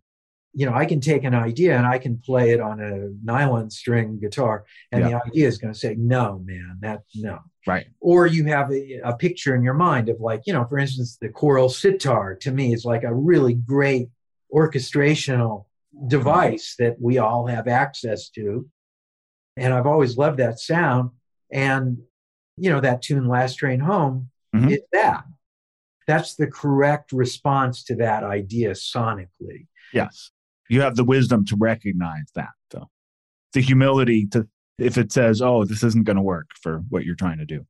You know, I can take an idea and I can play it on a nylon string guitar, and the idea is going to say, no, man, that no. Right. Or you have a, a picture in your mind of, like, you know, for instance, the Coral sitar to me is like a really great orchestrational device that we all have access to. And I've always loved that sound. And, you know, that tune, Last Train Home, Mhm. is that. That's the correct response to that idea sonically. Yes. You have the wisdom to recognize that, though. The humility to, if it says, oh, this isn't going to work for what you're trying to do.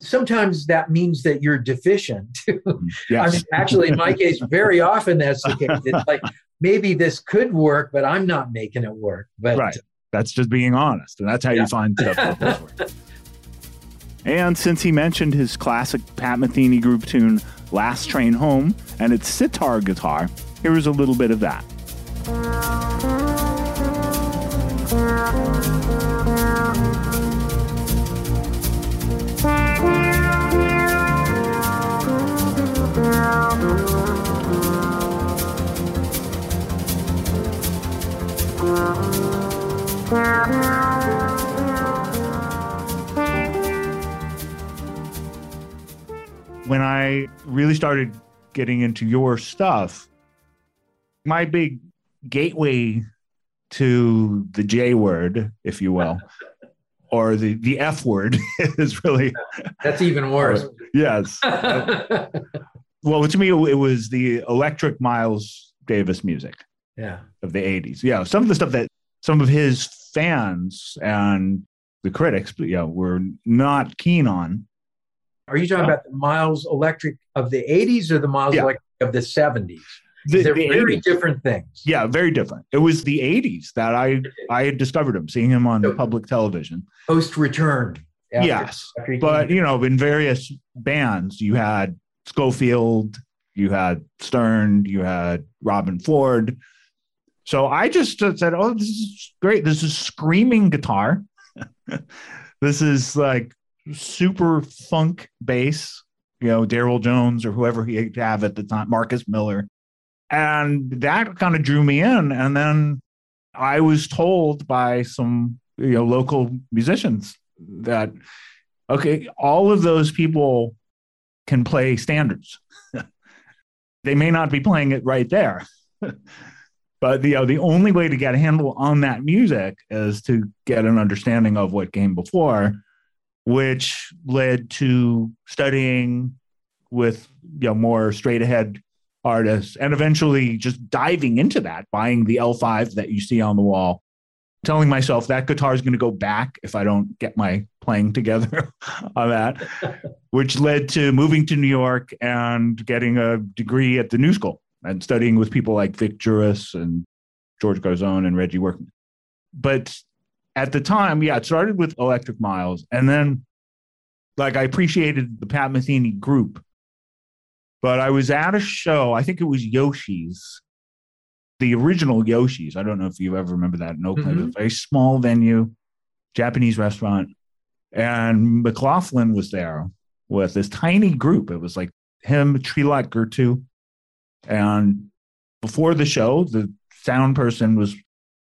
Sometimes that means that you're deficient. Yes. Mm, I mean, actually, in my case, very often that's the case. It's like maybe this could work, but I'm not making it work. But right. That's just being honest. And that's how Yeah. you find stuff. And since he mentioned his classic Pat Metheny group tune, Last Train Home, and its sitar guitar, here is a little bit of that. When I really started getting into your stuff, my big gateway to the J word, if you will, or the, the F word is really, that's even worse. yes. Well, to me, it was the electric Miles Davis music yeah. of the 80s. Yeah, some of the stuff that some of his fans and the critics, you know, were not keen on. Are you talking about the Miles Electric of the 80s or the Miles Yeah. Electric of the 70s? The, They're the very 80s. different things. Yeah, very different. It was the 80s that I I had discovered him, seeing him on So- public television. Post return. after- yes. after But, you know, in various bands, you had Scofield, you had Stern, you had Robben Ford. So I just said, "Oh, this is great. This is screaming guitar. this is like super funk bass, you know, Darryl Jones or whoever he had at the time, Marcus Miller. And that kind of drew me in. And then I was told by some, you know, local musicians that, okay, all of those people can play standards. they may not be playing it right there. but you uh, know, the only way to get a handle on that music is to get an understanding of what came before, which led to studying with you know more straight ahead artists and eventually just diving into that, buying the L5 that you see on the wall, telling myself that guitar is going to go back if I don't get my playing together on that, which led to moving to New York and getting a degree at the New School and studying with people like Vic Juris and George Garzone and Reggie Workman. But at the time, yeah, it started with Electric Miles. And then, like, I appreciated the Pat Metheny group. But I was at a show, I think it was Yoshi's, the original Yoshi's. I don't know if you ever remember that in Oakland. Was a mm-hmm. very small venue, Japanese restaurant. And McLaughlin was there with this tiny group. It was like him, Trilok Gurtu. And before the show, the sound person was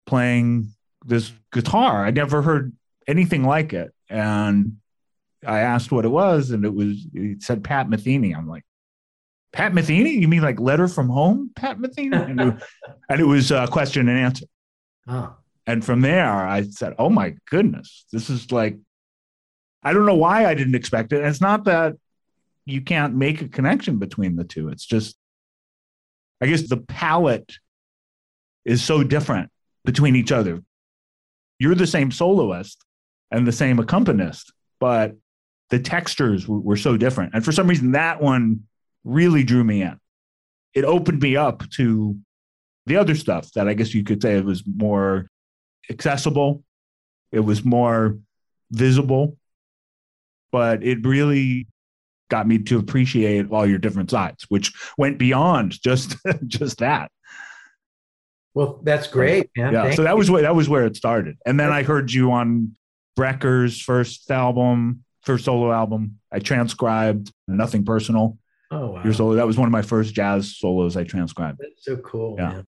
playing this guitar. I never heard anything like it. And I asked what it was, and it was, it said Pat Metheny. I'm like, Pat Metheny? You mean like letter from home, Pat Metheny? And it, and it was a question and answer. Oh. And from there, I said, oh my goodness, this is like, I don't know why I didn't expect it. And it's not that you can't make a connection between the two. It's just, I guess the palette is so different between each other. You're the same soloist and the same accompanist, but the textures were, were so different. And for some reason, that one really drew me in. It opened me up to the other stuff that I guess you could say it was more accessible, it was more visible, but it really got me to appreciate all your different sides, which went beyond just just that. Well, that's great, man. Yeah, Thank so that you. was where that was where it started, and then I heard you on Brecker's first album, first solo album. I transcribed Nothing Personal. Oh wow, Your solo. That was one of my first jazz solos I transcribed. that's so cool. Yeah. Man.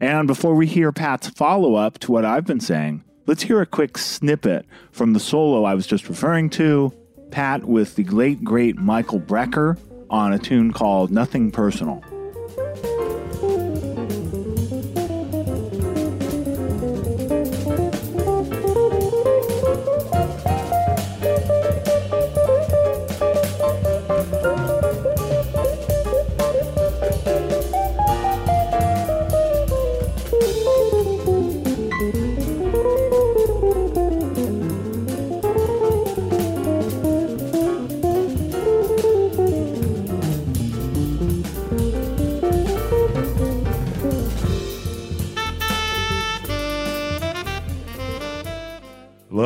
And before we hear Pat's follow up to what I've been saying, let's hear a quick snippet from the solo I was just referring to. Pat with the late, great Michael Brecker on a tune called Nothing Personal.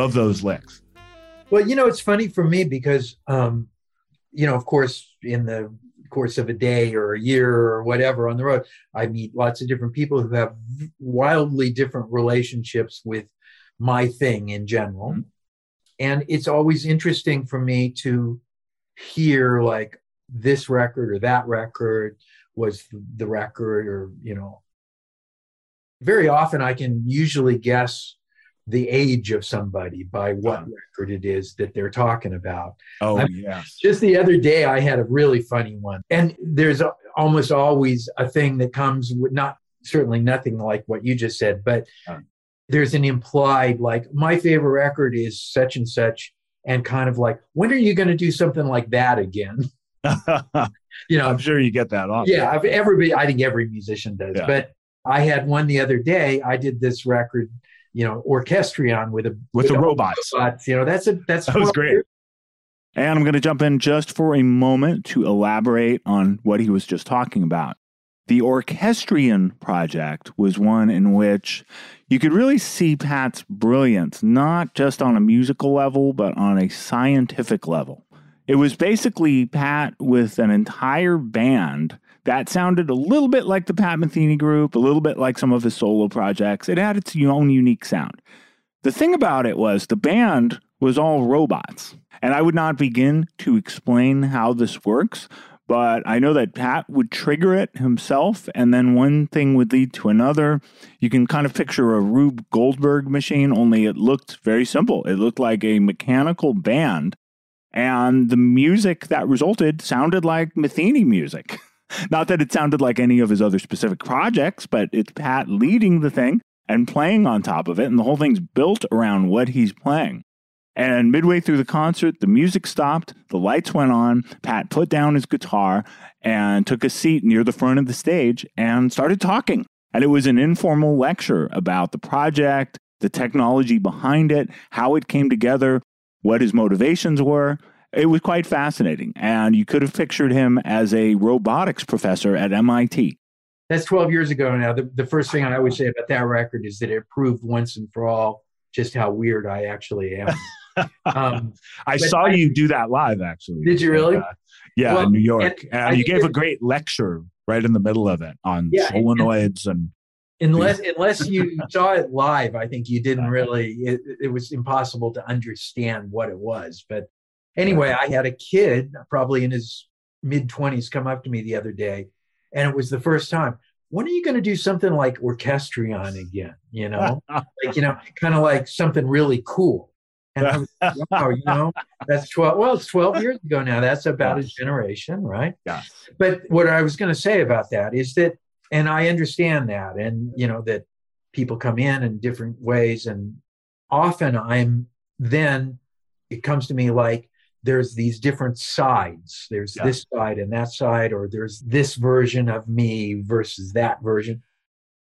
Love those licks. Well, you know, it's funny for me because, um, you know, of course, in the course of a day or a year or whatever on the road, I meet lots of different people who have wildly different relationships with my thing in general. Mhm. And it's always interesting for me to hear like this record or that record was the record or, you know, very often I can usually guess the age of somebody by what record it is that they're talking about. Oh, I'm- yes. Just the other day, I had a really funny one. And there's a, almost always a thing that comes with not certainly nothing like what you just said, but there's an implied, like, my favorite record is such and such. And kind of like, when are you going to do something like that again? You know, I'm sure you get that often. yeah, everybody, I think every musician does. Yeah. But I had one the other day. I did this record, you know, orchestrion with a With the a- robots. robots. You know, that's a that's That was great. And I'm going to jump in just for a moment to elaborate on what he was just talking about. The Orchestrion project was one in which you could really see Pat's brilliance, not just on a musical level, but on a scientific level. It was basically Pat with an entire band that sounded a little bit like the Pat Metheny group, a little bit like some of his solo projects. It had its own unique sound. The thing about it was the band was all robots. And I would not begin to explain how this works, but I know that Pat would trigger it himself, and then one thing would lead to another. You can kind of picture a Rube Goldberg machine, only it looked very simple. It looked like a mechanical band, and the music that resulted sounded like Metheny music. Not that it sounded like any of his other specific projects, but it's Pat leading the thing and playing on top of it, and the whole thing's built around what he's playing. And midway through the concert, the music stopped, the lights went on. Pat put down his guitar and took a seat near the front of the stage and started talking. And it was an informal lecture about the project, the technology behind it, how it came together, what his motivations were. It was quite fascinating. And you could have pictured him as a robotics professor at MIT. That's 12 years ago now. The, the first thing I always say about that record is that it proved once and for all just how weird I actually am. um, I saw I- you do that live, actually. Did you really? Uh, yeah, Well, in New York. and And, you gave a great lecture right in the middle of it on Yeah, and- solenoids and unless unless you saw it live, I think you didn't really. It, it was impossible to understand what it was. But anyway, I had a kid, probably in his mid 20s, come up to me the other day, and it was the first time. When are you going to do something like orchestrion again? You know, like you know, kind of like something really cool. And I was like, wow, you know, that's 12. Well, it's 12 years ago now. That's about a generation, right? yeah. But what I was going to say about that is that, and I understand that, and you know, that people come in in different ways. And often I'm then, it comes to me like there's these different sides. There's Yeah. this side and that side, or there's this version of me versus that version.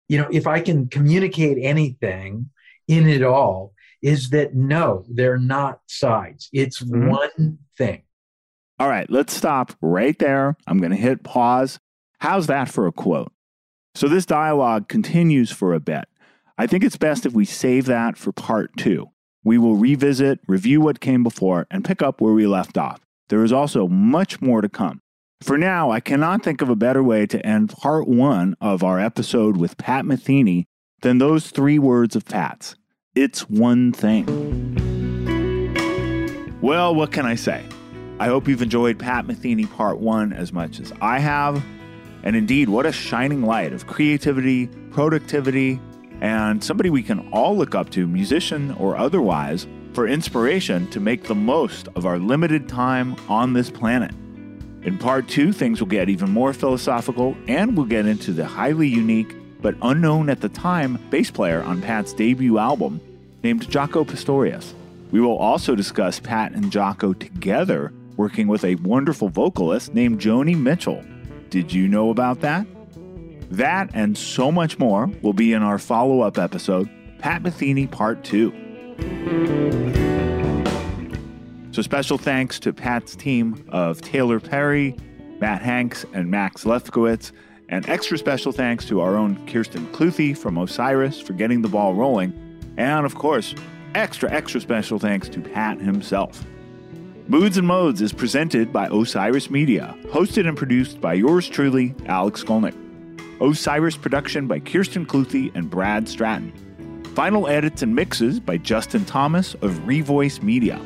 You know, if I can communicate anything in it all, is that no, they're not sides. It's Mhm. one thing. All right, let's stop right there. I'm going to hit pause. How's that for a quote? So this dialogue continues for a bit. I think it's best if we save that for part two. We will revisit, review what came before, and pick up where we left off. There is also much more to come. For now, I cannot think of a better way to end part one of our episode with Pat Metheny than those three words of Pat's. It's one thing. Well, what can I say? I hope you've enjoyed Pat Metheny Part 1 as much as I have. And indeed, what a shining light of creativity, productivity, and somebody we can all look up to, musician or otherwise, for inspiration to make the most of our limited time on this planet. In part two, things will get even more philosophical, and we'll get into the highly unique but unknown at the time bass player on Pat's debut album named Jaco Pastorius. We will also discuss Pat and Jaco together working with a wonderful vocalist named Joni Mitchell. Did you know about that? That and so much more will be in our follow up episode, Pat Metheny Part 2. So, special thanks to Pat's team of Taylor Perry, Matt Hanks, and Max Lefkowitz, and extra special thanks to our own Kirsten Cluthe from Osiris for getting the ball rolling, and of course, extra, extra special thanks to Pat himself. Moods and Modes is presented by Osiris Media, hosted and produced by yours truly, Alex Skolnick. Osiris production by Kirsten Cluthe and Brad Stratton. Final edits and mixes by Justin Thomas of Revoice Media.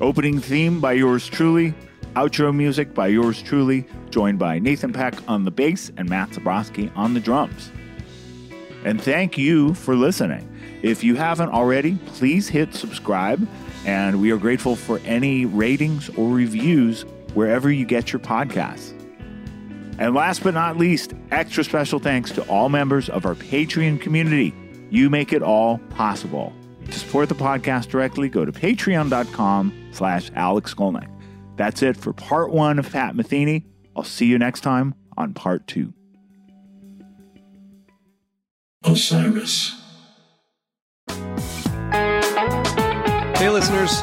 Opening theme by yours truly. Outro music by yours truly, joined by Nathan Peck on the bass and Matt Zabrowski on the drums. And thank you for listening. If you haven't already, please hit subscribe, and we are grateful for any ratings or reviews wherever you get your podcasts. And last but not least, extra special thanks to all members of our Patreon community. You make it all possible. To support the podcast directly, go to patreon.com slash Alex Skolnick. That's it for part one of Pat Metheny. I'll see you next time on part two. Osiris. Hey, listeners.